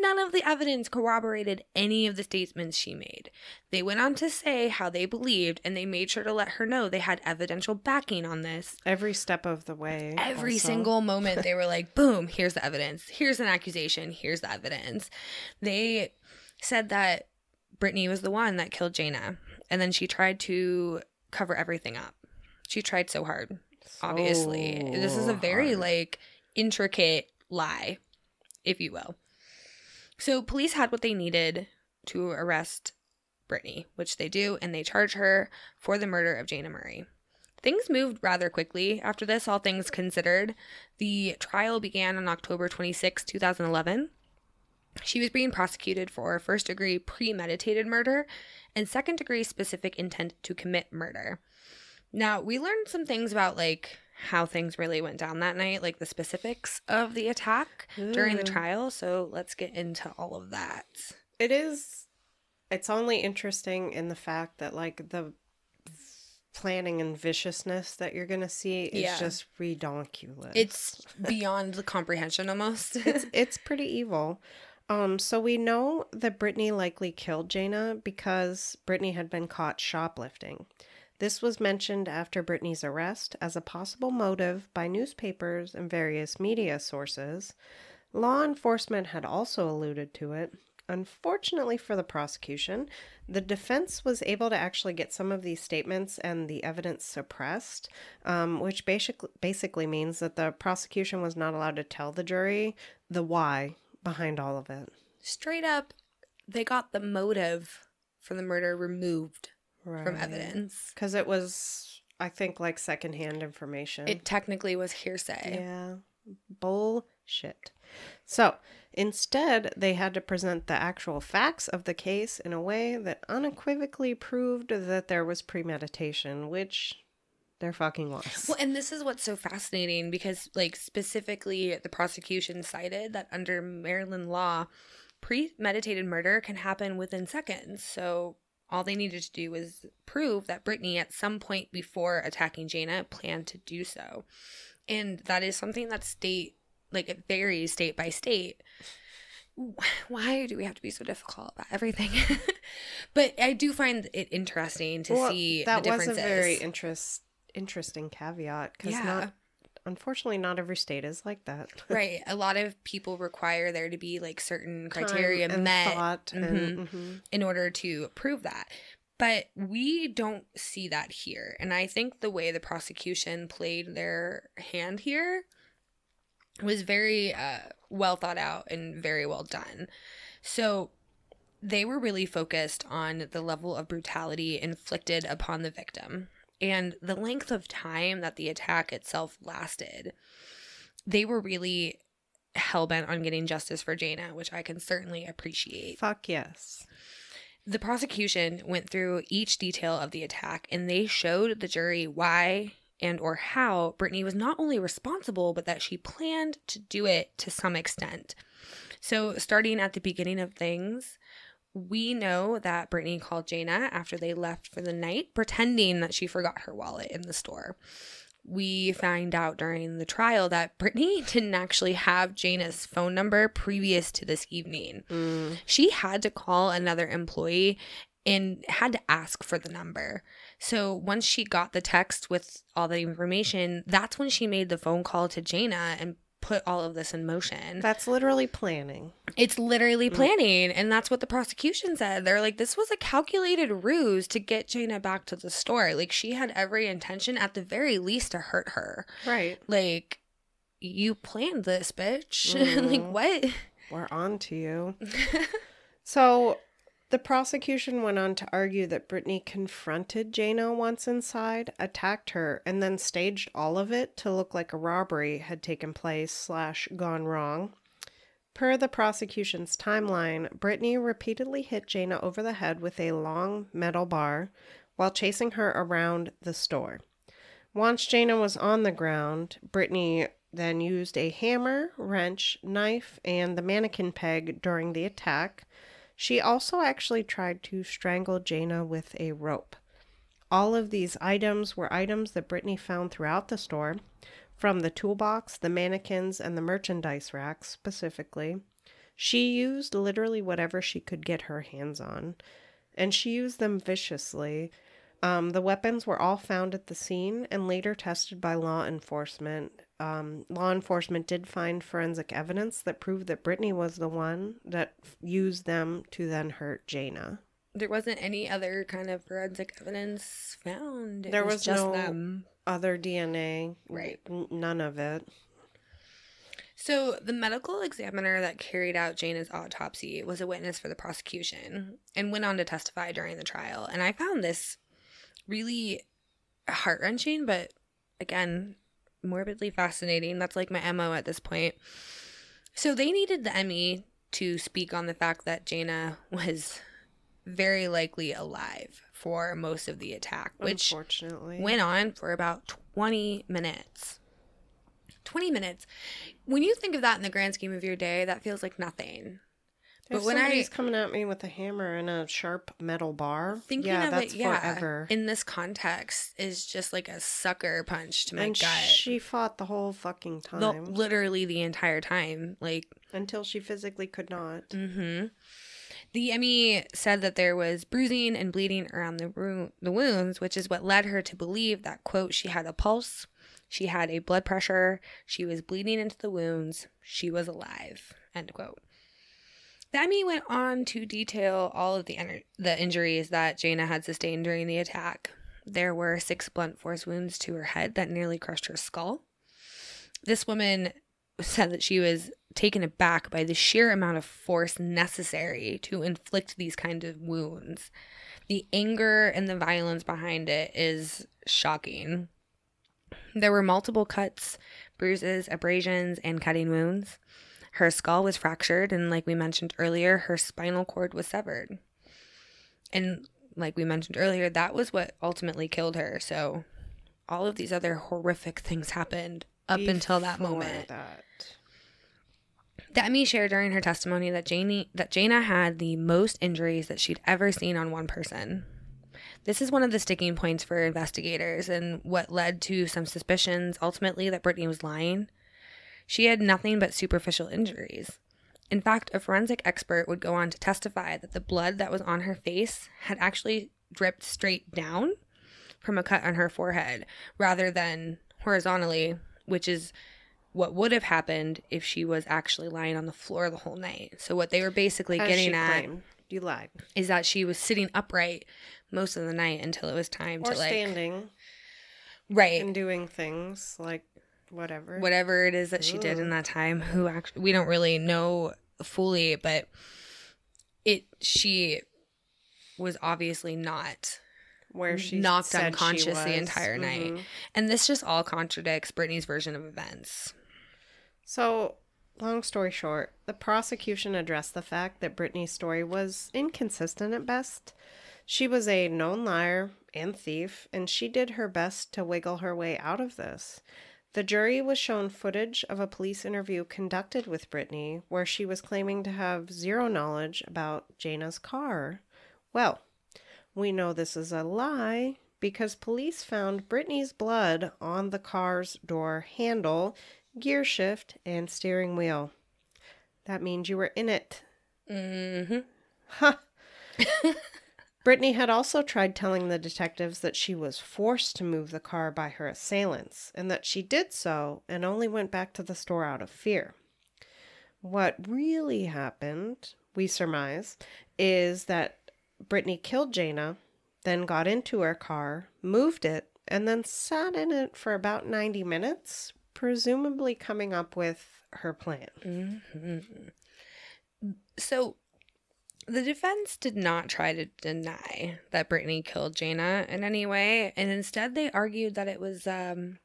None of the evidence corroborated any of the statements she made. They went on to say how they believed, and they made sure to let her know they had evidential backing on this. Every step of the way. Every also. single moment, they were like, boom, here's the evidence. Here's an accusation. Here's the evidence. They said that Brittany was the one that killed Jayna. And then she tried to cover everything up. She tried so hard, obviously. this is a very, hard. like, intricate lie, if you will. So police had what they needed to arrest Brittany, which they do, and they charge her for the murder of Jayna Murray. Things moved rather quickly after this, all things considered. The trial began on October 26, 2011. She was being prosecuted for first degree premeditated murder and second degree specific intent to commit murder. Now, we learned some things about like how things really went down that night, like the specifics of the attack during the trial. So let's get into all of that. It is. It's only interesting in the fact that like the planning and viciousness that you're gonna see is Yeah. just redonkulous. It's beyond the comprehension almost. it's it's pretty evil. Um, so we know that Brittany likely killed Jayna because Brittany had been caught shoplifting. This was mentioned after Brittany's arrest as a possible motive by newspapers and various media sources. Law enforcement had also alluded to it. Unfortunately for the prosecution, the defense was able to actually get some of these statements and the evidence suppressed, um, which basically means that the prosecution was not allowed to tell the jury the why behind all of it. Straight up, they got the motive for the murder removed from evidence. because it was, I think, like secondhand information. It technically was hearsay. Yeah. Bullshit. So instead, they had to present the actual facts of the case in a way that unequivocally proved that there was premeditation, which they're fucking lost. Well, and this is what's so fascinating because, like, specifically, the prosecution cited that under Maryland law, premeditated murder can happen within seconds. So, all they needed to do was prove that Brittany, at some point before attacking Jayna, planned to do so. And that is something that state, like, it varies state by state. Why do we have to be so difficult about everything? but I do find it interesting to Well, see that the was a very interest interesting caveat because Yeah. not unfortunately not every state is like that. right. A lot of people require there to be like certain criteria met. and mhm. in order to prove that. But we don't see that here. And i think the way the prosecution played their hand here was very uh, well thought out and very well done. So they were really focused on the level of brutality inflicted upon the victim and the length of time that the attack itself lasted. They were really hell bent on getting justice for Jayna, which I can certainly appreciate. Fuck yes. The prosecution went through each detail of the attack and they showed the jury why and or how Brittany was not only responsible but that she planned to do it to some extent. So starting at the beginning of things, we know that Brittany called Jayna after they left for the night, pretending that she forgot her wallet in the store. We find out during the trial that Brittany didn't actually have Jayna's phone number previous to this evening. Mm. She had to call another employee and had to ask for the number. So once she got the text with all the information, that's when she made the phone call to Jayna and put all of this in motion. That's literally planning. It's literally Mm. planning, and that's what the prosecution said. They're like, this was a calculated ruse to get Jayna back to the store. Like, she had every intention, at the very least, to hurt her. Right. Like, you planned this, bitch. like, Mhm. what? We're on to you. So the prosecution went on to argue that Brittany confronted Jayna once inside, attacked her, and then staged all of it to look like a robbery had taken place slash gone wrong. Per the prosecution's timeline, Brittany repeatedly hit Jayna over the head with a long metal bar while chasing her around the store. Once Jayna was on the ground, Brittany then used a hammer, wrench, knife, and the mannequin peg during the attack. She also actually tried to strangle Jayna with a rope. All of these items were items that Brittany found throughout the store, from the toolbox, the mannequins, and the merchandise racks specifically. She used literally whatever she could get her hands on, and she used them viciously. Um, the weapons were all found at the scene and later tested by law enforcement. Um, law enforcement did find forensic evidence that proved that Brittany was the one that used them to then hurt Jayna. There wasn't any other kind of forensic evidence found. It There was just no- them. Other DNA, Right. none of it. So, the medical examiner that carried out Jayna's autopsy was a witness for the prosecution and went on to testify during the trial. And I found this really heart wrenching, but again, morbidly fascinating. That's like my MO at this point. So, they needed the ME to speak on the fact that Jayna was very likely alive for most of the attack, which unfortunately went on for about 20 minutes. 20 minutes. When you think of that in the grand scheme of your day, that feels like nothing. If but when I- somebody's coming at me with a hammer and a sharp metal bar, Thinking yeah, of that's it, yeah, forever. in this context, is just like a sucker punch to my and gut. she fought the whole fucking time The- literally the entire time. Like, until she physically could not. hmm The ME said that there was bruising and bleeding around the ru- the wounds, which is what led her to believe that quote she had a pulse, she had a blood pressure, she was bleeding into the wounds, she was alive. End quote. The went on to detail all of the ener- the injuries that Jayna had sustained during the attack. There were six blunt force wounds to her head that nearly crushed her skull. This woman said that she was taken aback by the sheer amount of force necessary to inflict these kind of wounds. The anger and the violence behind it is shocking. There were multiple cuts, bruises, abrasions, and cutting wounds. Her skull was fractured, and like we mentioned earlier, her spinal cord was severed. And like we mentioned earlier, that was what ultimately killed her. So all of these other horrific things happened up until that moment. that. Demi shared during her testimony that Janie that Jayna had the most injuries that she'd ever seen on one person. This is one of the sticking points for investigators and what led to some suspicions ultimately that Brittany was lying. She had nothing but superficial injuries. In fact, a forensic expert would go on to testify that the blood that was on her face had actually dripped straight down from a cut on her forehead rather than horizontally, which is what would have happened if she was actually lying on the floor the whole night. So what they were basically As getting at claimed. You lied. is that she was sitting upright most of the night until it was time Or to like standing right and doing things like whatever. whatever it is that she did in that time who actually we don't really know fully but it she was obviously not Where she knocked said she unconscious the entire night Mhm. and this just all contradicts Brittany's version of events So, long story short, the prosecution addressed the fact that Brittany's story was inconsistent at best. She was a known liar and thief, and she did her best to wiggle her way out of this. The jury was shown footage of a police interview conducted with Brittany where she was claiming to have zero knowledge about Jayna's car. Well, we know this is a lie because police found Brittany's blood on the car's door handle, gear shift, and steering wheel. That means you were in it. mm-hmm. Ha! Brittany had also tried telling the detectives that she was forced to move the car by her assailants and that she did so and only went back to the store out of fear. What really happened, we surmise, is that Brittany killed Jayna, then got into her car, moved it, and then sat in it for about 90 minutes, presumably coming up with her plan. Mm-hmm. So the defense did not try to deny that Brittany killed Jayna in any way, and instead they argued that it was um,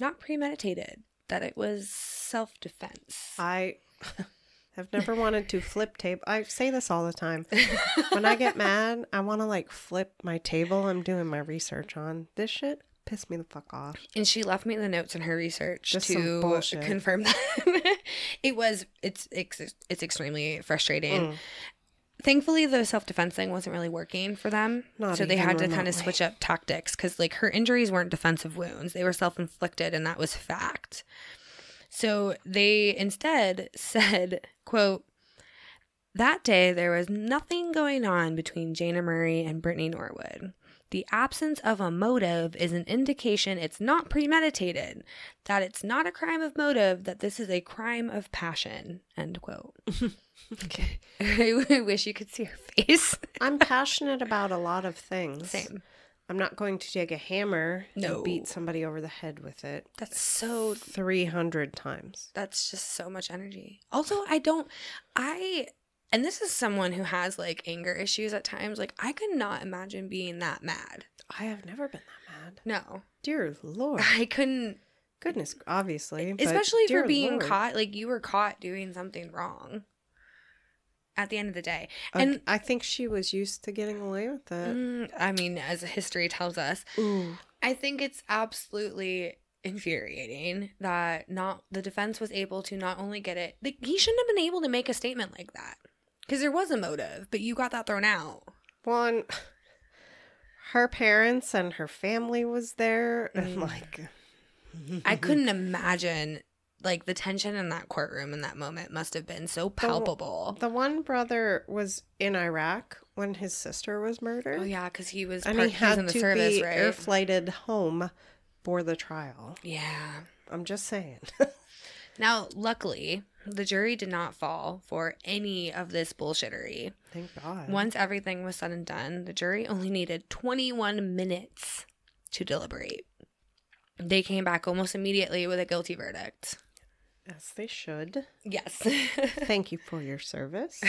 not premeditated, that it was self defense. I have never wanted to flip tape. I say this all the time. When I get mad, I want to like flip my table I'm doing my research on. This shit pissed me the fuck off. And she left me the notes in her research Just to confirm that it was it's it's it's extremely frustrating. Mm. Thankfully, the self defense thing wasn't really working for them, Not so they had to kind of switch up tactics because like her injuries weren't defensive wounds; they were self inflicted, and that was fact. So they instead said, "quote." That day, there was nothing going on between Jayna Murray and Brittany Norwood. The absence of a motive is an indication it's not premeditated, that it's not a crime of motive, that this is a crime of passion. End quote. Okay. I wish you could see her face. I'm passionate about a lot of things. Same. I'm not going to take a hammer No. and beat somebody over the head with it That's so 300 times. that's just so much energy. Also, I don't I and this is someone who has like anger issues at times. Like I could not imagine being that mad. I have never been that mad. No. Dear Lord. I couldn't Goodness, obviously. especially for being Lord. caught like you were caught doing something wrong at the end of the day. And I think she was used to getting away with it. mm, I mean, as history tells us, Ooh. I think it's absolutely infuriating that not the defense was able to not only get it like he shouldn't have been able to make a statement like that because there was a motive but you got that thrown out One, her parents and her family was there, and Mm. like, i couldn't imagine like the tension in that courtroom in that moment must have been so palpable The one brother was in Iraq when his sister was murdered. oh yeah because he was and he had in the to service be right air flighted home for the trial. yeah I'm just saying. now luckily the jury did not fall for any of this bullshittery Thank God. Once everything was said and done, the jury only needed 21 minutes to deliberate. They came back almost immediately with a guilty verdict. Yes, they should. Yes. Thank you for your service.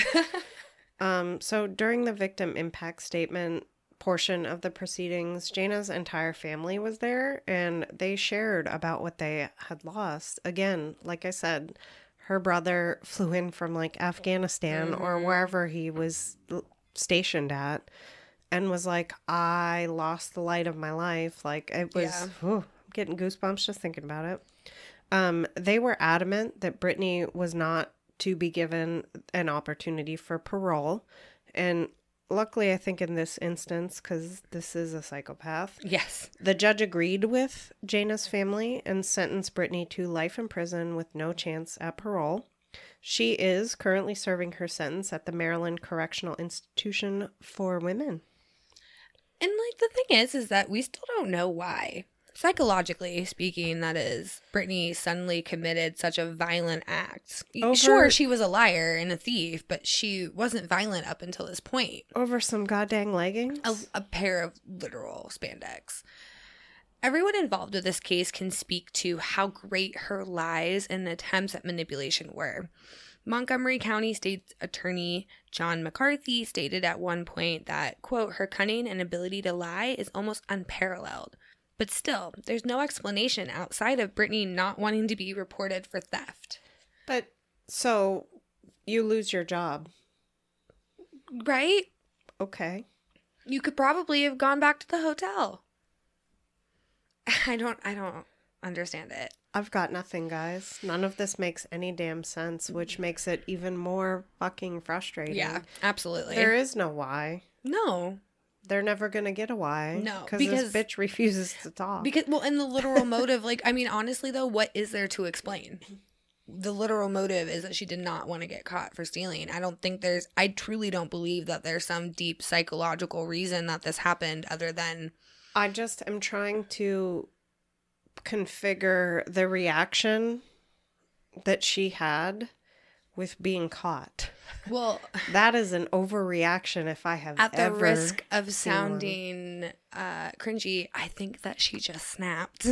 Um, so during the victim impact statement portion of the proceedings, Jayna's entire family was there and they shared about what they had lost. Again, like I said, her brother flew in from like Afghanistan or Mhm. wherever he was stationed at and was like, I lost the light of my life. Like it was, Yeah. whew, I'm getting goosebumps just thinking about it. Um, they were adamant that Brittany was not to be given an opportunity for parole. And luckily, I think in this instance, because this is a psychopath, yes. the judge agreed with Jayna's family and sentenced Brittany to life in prison with no chance at parole. She is currently serving her sentence at the Maryland Correctional Institution for Women. And like the thing is, is that we still don't know why. Psychologically speaking, that is, Brittany suddenly committed such a violent act. Over- Sure, she was a liar and a thief, but she wasn't violent up until this point. Over some goddamn leggings? a, a pair of literal spandex. Everyone involved with this case can speak to how great her lies and attempts at manipulation were. Montgomery County State's Attorney John McCarthy stated at one point that, quote, her cunning and ability to lie is almost unparalleled. But still, there's no explanation outside of Brittany not wanting to be reported for theft. But so you lose your job. Right? Okay. You could probably have gone back to the hotel. I don't I don't understand it. I've got nothing, guys. None of this makes any damn sense, which makes it even more fucking frustrating. Yeah, absolutely. There is no why. no, They're never gonna get a why. No, because this bitch refuses to talk. because well, and the literal motive, like I mean, honestly though, what is there to explain? The literal motive is that she did not want to get caught for stealing. I don't think there's. I truly don't believe that there's some deep psychological reason that this happened, other than I just am trying to configure the reaction that she had with being caught. well, That is an overreaction if I have at the risk of sounding uh cringy, I think that she just snapped.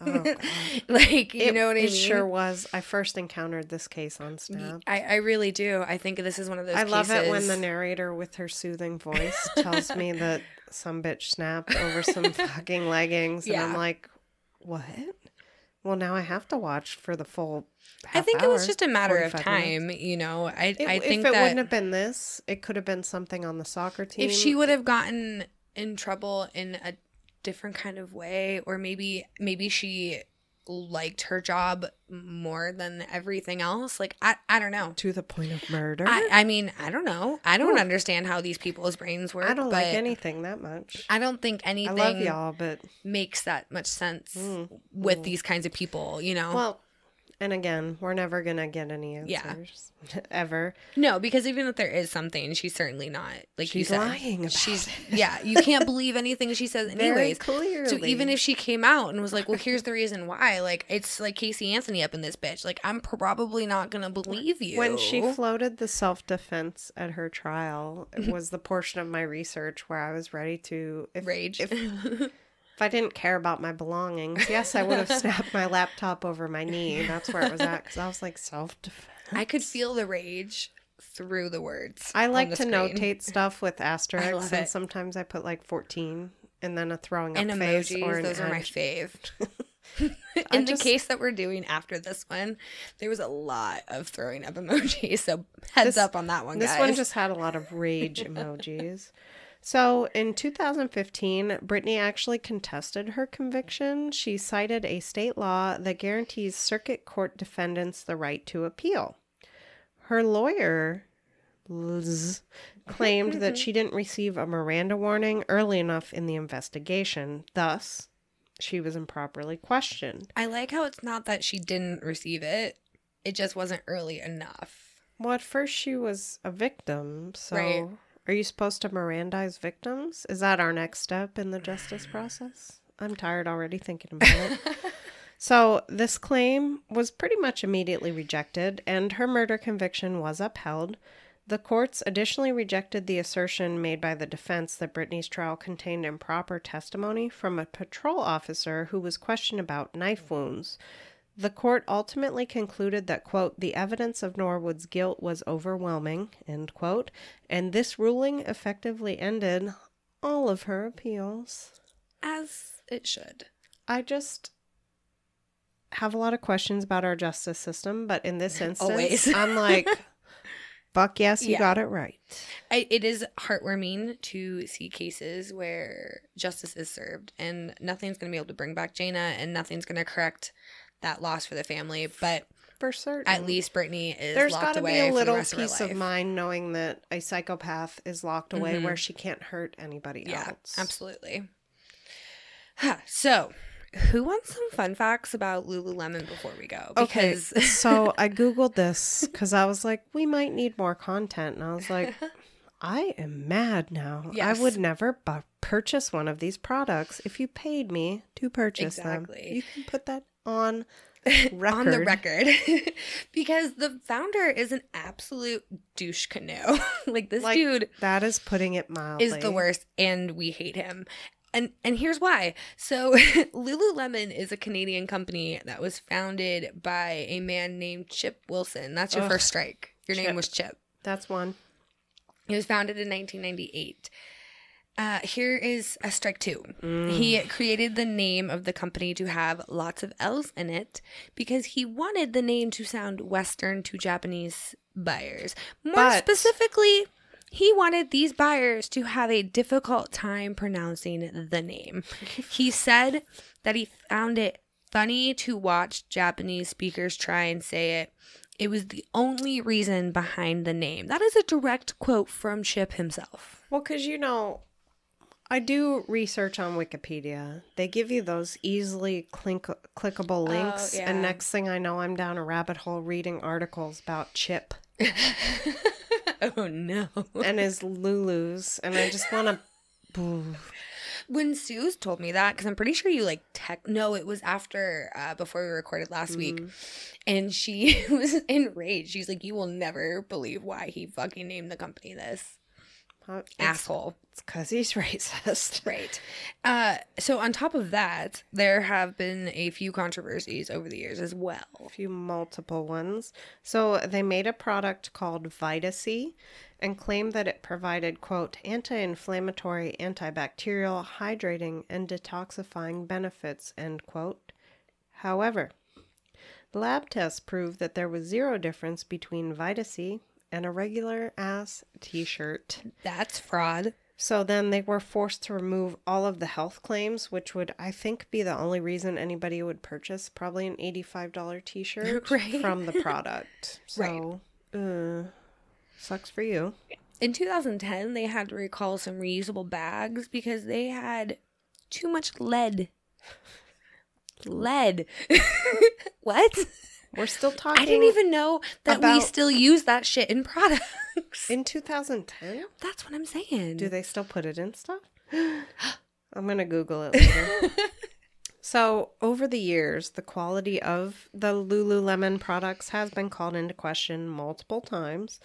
Oh, like you It- know what I it mean? sure was. I first encountered this case on Snap. I, I really do. I think this is one of those. I love it when the narrator with her soothing voice tells me that some bitch snapped over some fucking leggings, and I'm like, what? Well, now I have to watch for the full. I think it was just a matter of time. minutes. You know, I It- I if it that wouldn't have been this, it could have been something on the soccer team. if she would have gotten in trouble in a different kind of way or maybe maybe she liked her job more than everything else like i, I don't know To the point of murder. I, I mean i don't know i don't understand how these people's brains work I don't like anything that much. i don't think anything. I love y'all, but makes that much sense Mm, with mm. these kinds of people you know well, and again, we're never gonna get any Yeah. answers ever. no because even if there is something she's certainly not like you said lying about she's it. yeah you can't believe anything she says Very anyways clearly. So even if she came out and was like, "Well, here's the reason why," like it's like Casey Anthony up in this bitch. Like I'm probably not gonna believe you. when she floated the self defense at her trial, it was the portion of my research where I was ready to if, rage, If, if I didn't care about my belongings, yes, I would have snapped my laptop over my knee. That's where it was at because I was like self defense. I could feel the rage through the words. I like to screen. notate stuff with asterisks, and it. sometimes I put like fourteen and then a throwing up and face emojis. or an Those are my edge. fave. In the case that we're doing after this one, there was a lot of throwing up emojis. So heads This- up on that one, This guys. one just had a lot of rage emojis. So in 2015, Brittany actually contested her conviction. She cited a state law that guarantees circuit court defendants the right to appeal. Her lawyer, Liz, claimed that she didn't receive a Miranda warning early enough in the investigation. Thus, she was improperly questioned. I like how it's not that she didn't receive it; it just wasn't early enough. Well, at first she was a victim, so Right. Are you supposed to Mirandize victims? Is that our next step in the justice process? I'm tired already thinking about it. so, this claim was pretty much immediately rejected, and her murder conviction was upheld. The courts additionally rejected the assertion made by the defense that Brittany's trial contained improper testimony from a patrol officer who was questioned about knife wounds. The court ultimately concluded that, quote, the evidence of Norwood's guilt was overwhelming, end quote, and this ruling effectively ended all of her appeals. As it should. I just have a lot of questions about our justice system, but in this instance, I'm like, fuck yes, you Yeah. got it right. I, it is heartwarming to see cases where justice is served and nothing's going to be able to bring back Jayna and nothing's going to correct that loss for the family. But For certain. at least Brittany is There's locked got to away be a little rest of of mind knowing that a psychopath is locked away Mhm. where she can't hurt anybody Yeah, else. absolutely. Huh, so, who wants some fun facts about Lululemon before we go? Okay, so I googled this because I was like, we might need more content, and I was like, I am mad now. Yes. I would never bu- purchase one of these products if you paid me to purchase Exactly. them. You can put that on record. on the record, because the founder is an absolute douche canoe. like this Like, dude That is putting it mildly. is the worst and we hate him and and here's why so lululemon is a canadian company that was founded by a man named chip wilson that's your Ugh, first strike your Chip. name was chip That's one. it was founded in 1998 uh, here is a strike two. Mm. He created the name of the company to have lots of L's in it because he wanted the name to sound Western to Japanese buyers. More But- specifically, he wanted these buyers to have a difficult time pronouncing the name. he said that he found it funny to watch Japanese speakers try and say it. It was the only reason behind the name. That is a direct quote from Chip himself. Well, because you know, I do research on Wikipedia. They give you those easily clink- clickable links, yeah. and next thing I know, I'm down a rabbit hole reading articles about Chip oh no. and his Lulus, and I just want to. When Suze told me that, because I'm pretty sure you like tech. No, it was after uh, before we recorded last week, and she was enraged. She's like, "You will never believe why he fucking named the company this It's asshole." It's because he's racist. Right. Uh, so on top of that, there have been a few controversies over the years as well. A few multiple ones. So they made a product called VitaSea and claimed that it provided, quote, anti inflammatory, antibacterial, hydrating, and detoxifying benefits, end quote. However, lab tests proved that there was zero difference between VitaSea and a regular ass t shirt. That's fraud. So then they were forced to remove all of the health claims, which would, I think, be the only reason anybody would purchase probably an $85 t shirt Right. from the product. So, uh, sucks for you. In 2010, they had to recall some reusable bags because they had too much lead. Lead. what? We're still talking I didn't even know that we about- still use that shit in products. in 2010. That's what I'm saying. Do they still put it in stuff? I'm going to Google it later. so, over the years, the quality of the Lululemon products has been called into question multiple times.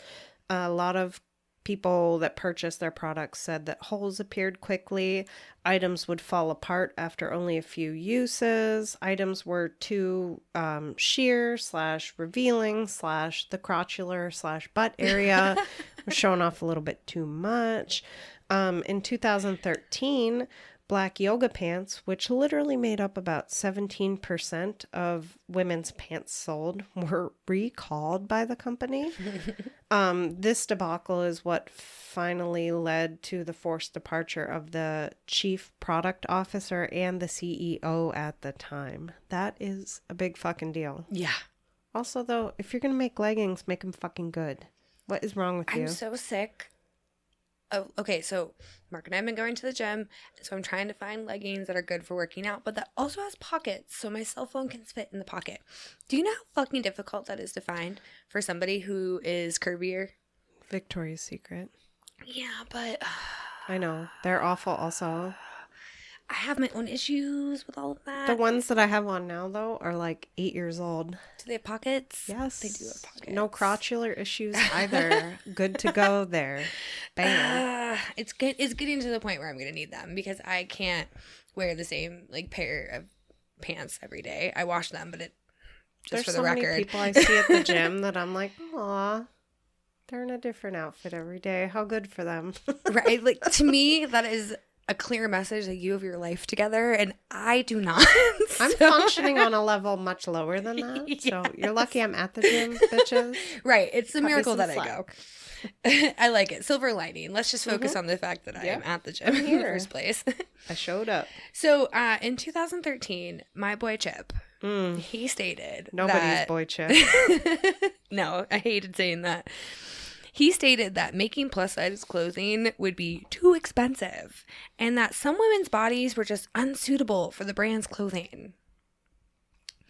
a lot of people that purchased their products said that holes appeared quickly, items would fall apart after only a few uses, items were too um, sheer slash revealing slash the crotchular slash butt area. Was showing off a little bit too much. Um, in 2013, black yoga pants, which literally made up about 17% of women's pants sold, were recalled by the company. um, this debacle is what finally led to the forced departure of the chief product officer and the CEO at the time. That is a big fucking deal. Yeah. Also, though, if you're going to make leggings, make them fucking good. What is wrong with you? I'm so sick. Oh, okay, so Mark and I have been going to the gym, so I'm trying to find leggings that are good for working out, but that also has pockets, so my cell phone can fit in the pocket. Do you know how fucking difficult that is to find for somebody who is curvier? Victoria's Secret. Yeah, but I know. They're awful also. I have my own issues with all of that. The ones that I have on now, though, are like eight years old. Do they have pockets? Yes. They do have pockets. No crotchular issues either. Good to go there. Bam. Uh, it's get, it's getting to the point where I'm gonna need them because I can't wear the same like pair of pants every day. I wash them, but it just There's for the so record. many people I see at the gym that I'm like, aw, they're in a different outfit every day. How good for them. right? Like to me, that is a clear message that you have your life together, and I do not. I'm So- functioning on a level much lower than that. So you're lucky I'm at the gym, bitches. Right. It's the Cut miracle that I go. I like it. Silver lining. Let's just focus on the fact that I am Mm-hmm. At the gym in the first place. I showed up. so, uh, in 2013, my boy Chip, Mm, he stated nobody's that- boy chip. no, I hated saying that. He stated that making plus size clothing would be too expensive and that some women's bodies were just unsuitable for the brand's clothing.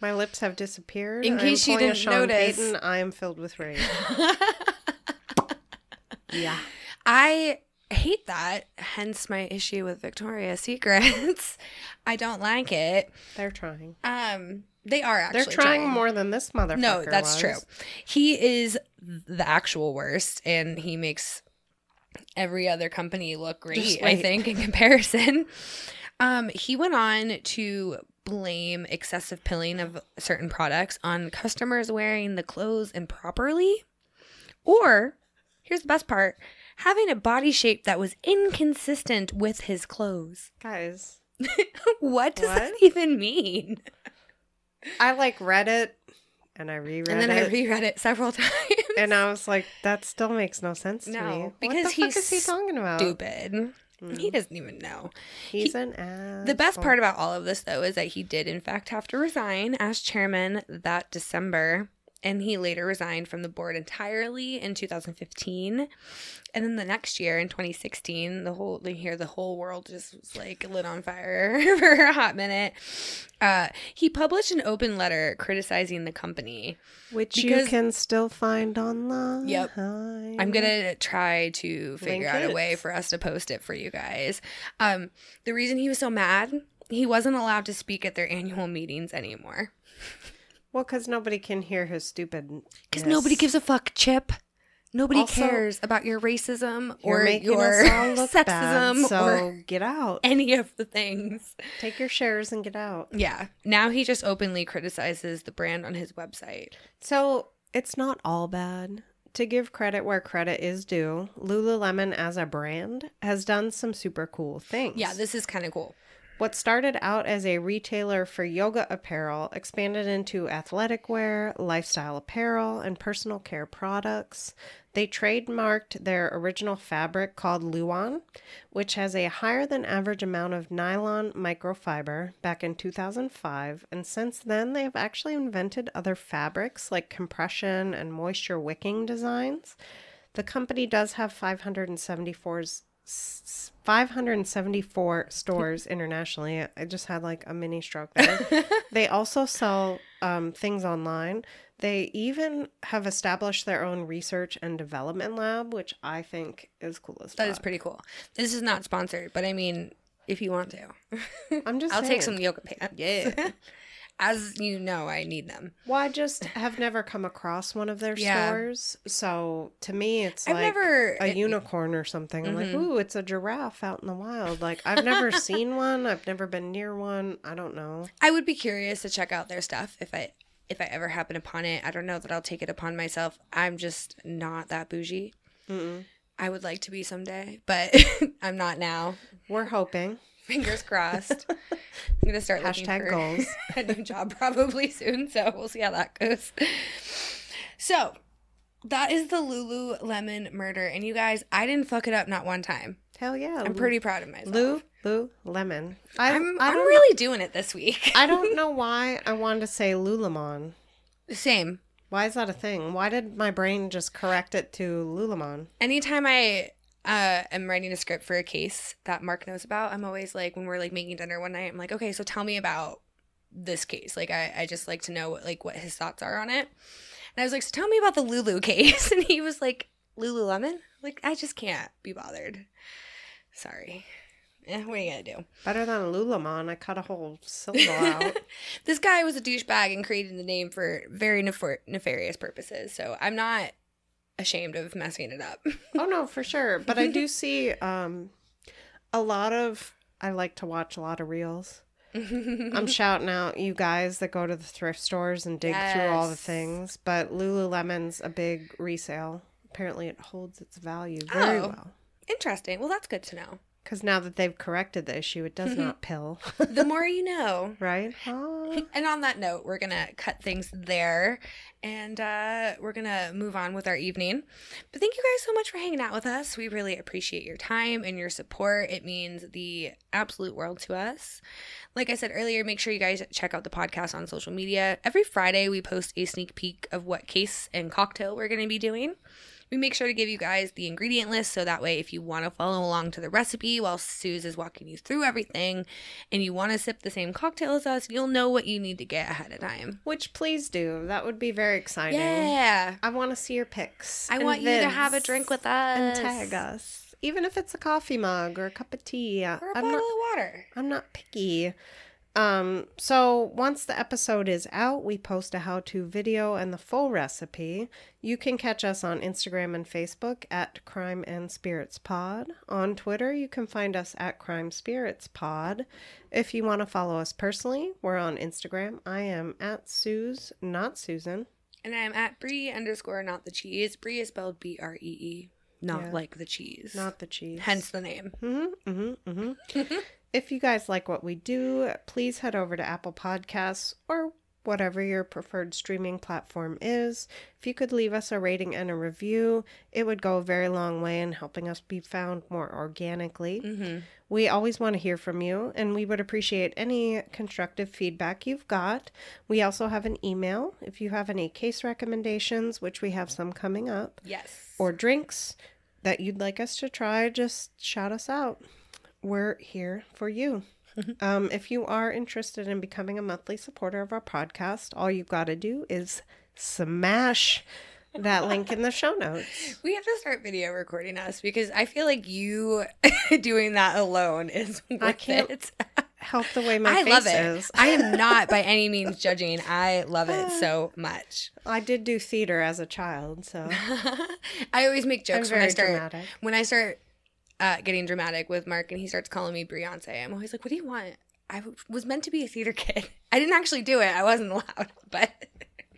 My lips have disappeared. In case you didn't Sean notice. Payton, I am filled with rage. yeah. I hate that, hence my issue with Victoria's Secrets. I don't like it. They're trying. Um, they are actually They're trying, more than this motherfucker. No, that's was. true. He is the actual worst, and he makes every other company look great. I think in comparison. Um, he went on to blame excessive pilling of certain products on customers wearing the clothes improperly, or here's the best part: having a body shape that was inconsistent with his clothes. Guys, what does that even mean? I like read it and I reread it. and then I it. reread it several times. and I was like, that still makes no sense to No, me. because what the fuck he's is he talking about? stupid. Mm. He doesn't even know. He's an ass. The best part about all of this, though, is that he did, in fact, have to resign as chairman that December. And he later resigned from the board entirely in 2015. And then the next year, in 2016, the whole they hear the whole world just was like lit on fire for a hot minute. Uh, he published an open letter criticizing the company. Which because- you can still find online. Yep. I'm gonna try to figure Link out a way for us to post it for you guys. Um, the reason he was so mad, he wasn't allowed to speak at their annual meetings anymore Well, because nobody can hear his stupid. because nobody gives a fuck. Chip, nobody Also, cares about your racism You're or making your us all look sexism bad, so or get out. any of the things. Take your shares and get out. Yeah, now he just openly criticizes the brand on his website. So it's not all bad. To give credit where credit is due, Lululemon as a brand has done some super cool things. Yeah, this is kind of cool. What started out as a retailer for yoga apparel expanded into athletic wear, lifestyle apparel, and personal care products. They trademarked their original fabric called Luon, which has a higher than average amount of nylon microfiber back in 2005. And since then, they have actually invented other fabrics like compression and moisture wicking designs. The company does have 574 s- 574 stores internationally. I just had like a mini stroke there. they also sell um, things online. They even have established their own research and development lab, which I think is cool as well. That is fuck. pretty cool. This is not sponsored, but I mean, if you want to, I'm just I'll take some yoga pants. Yeah. As you know, I need them. Well, I just have never come across one of their Yeah. stores. So to me, it's I've like never a unicorn or something. I'm like, Mhm. ooh, it's a giraffe out in the wild. Like, I've never seen one. I've never been near one. I don't know. I would be curious to check out their stuff if I if I ever happen upon it. I don't know that I'll take it upon myself. I'm just not that bougie. Mm-mm. I would like to be someday, but I'm not now. We're hoping. Fingers crossed. I'm gonna start looking Hashtag for goals. a new job probably soon, so we'll see how that goes. So that is the Lululemon murder, and you guys, I didn't fuck it up not one time. Hell yeah. I'm pretty proud of myself. Lou, Lou, Lemon. I, I'm, I I'm don't really doing it this week. I don't know why I wanted to say Lulamon. Same. Why is that a thing? Why did my brain just correct it to Lulamon? anytime I uh, am writing a script for a case that Mark knows about, I'm always like, when we're like making dinner one night, I'm like, okay, so tell me about this case. Like, I, I just like to know what, like what his thoughts are on it. And I was like, so tell me about the Lulu case. And he was like, Lululemon? Like, I just can't be bothered. Sorry. Eh, what are you gonna do? Better than Lulamon. I cut a whole syllable out. this guy was a douchebag and created the name for very nefar- nefarious purposes. So I'm not ashamed of messing it up. oh no, for sure. But I do see um a lot of I like to watch a lot of reels. I'm shouting out you guys that go to the thrift stores and dig through all the things, but Lululemon's a big resale. Apparently, it holds its value very Oh. well. Interesting. Well, that's good to know. Because now that they've corrected the issue, it does not pill, The more you know. right? Ah. And on that note, we're going to cut things there and uh, we're going to move on with our evening. But thank you guys so much for hanging out with us. We really appreciate your time and your support. It means the absolute world to us. Like I said earlier, make sure you guys check out the podcast on social media. Every Friday, we post a sneak peek of what case and cocktail we're going to be doing. We make sure to give you guys the ingredient list so that way, if you want to follow along to the recipe while Suze is walking you through everything and you want to sip the same cocktail as us, you'll know what you need to get ahead of time. Which please do. That would be very exciting. Yeah. I want to see your pics. I want you to have a drink with us. and tag us, even if it's a coffee mug or a cup of tea. Or a I'm bottle not. of water. I'm not picky. Um, so once the episode is out, we post a how-to video and the full recipe. You can catch us on Instagram and Facebook at Crime and Spirits Pod. On Twitter, you can find us at Crime Spirits Pod. If you want to follow us personally, we're on Instagram. I am at Suze, not Susan. And I'm at Bree underscore not the cheese. Bree is spelled B R E E, not Yeah. like the cheese. Not the cheese. Hence the name. Mm-hmm, mm-hmm, mm-hmm. if you guys like what we do, please head over to Apple Podcasts or whatever your preferred streaming platform is. If you could leave us a rating and a review, it would go a very long way in helping us be found more organically. Mm-hmm. We always want to hear from you, and we would appreciate any constructive feedback you've got. We also have an email if you have any case recommendations, which we have some coming up Yes. or drinks that you'd like us to try, just shout us out. We're here for you. um, if you are interested in becoming a monthly supporter of our podcast, all you've got to do is smash that link in the show notes. we have to start video recording us because I feel like you doing that alone is worth can't it. Help the way my I face love it. is. I am not by any means judging. I love it so much. I did do theater as a child, so I always make jokes when I start dramatic. when I start uh, getting dramatic with Mark and he starts calling me Beyonce. I'm always like, "What do you want?" I w- was meant to be a theater kid. I didn't actually do it. I wasn't allowed. But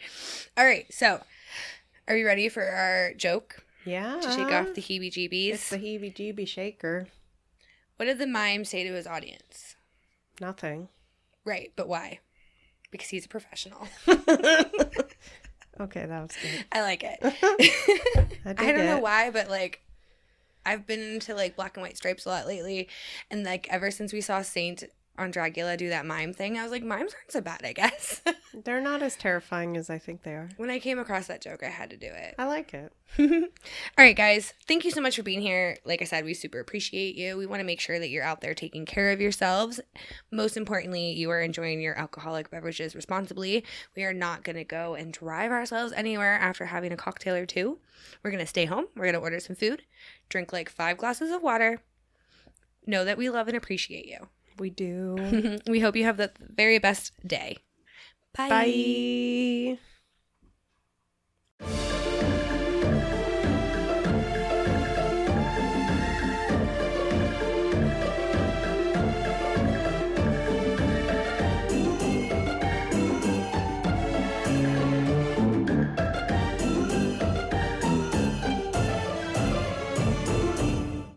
all right, so are we ready for our joke yeah. to shake off the heebie-jeebies? It's the heebie-jeebie shaker. what did the mime say to his audience? Nothing. Right, but why? Because he's a professional. Okay, that was good. I like it. I, I don't know why, but like I've been into like black and white stripes a lot lately. And like ever since we saw Saint on Dragula do that mime thing, I was like, mimes aren't so bad, I guess. They're not as terrifying as I think they are. when I came across that joke, I had to do it. I like it. All right, guys. Thank you so much for being here. Like I said, we super appreciate you. We want to make sure that you're out there taking care of yourselves. Most importantly, you are enjoying your alcoholic beverages responsibly. We are not going to go and drive ourselves anywhere after having a cocktail or two. We're going to stay home. We're going to order some food, drink like five glasses of water. Know that we love and appreciate you. We do. we hope you have the very best day. Bye.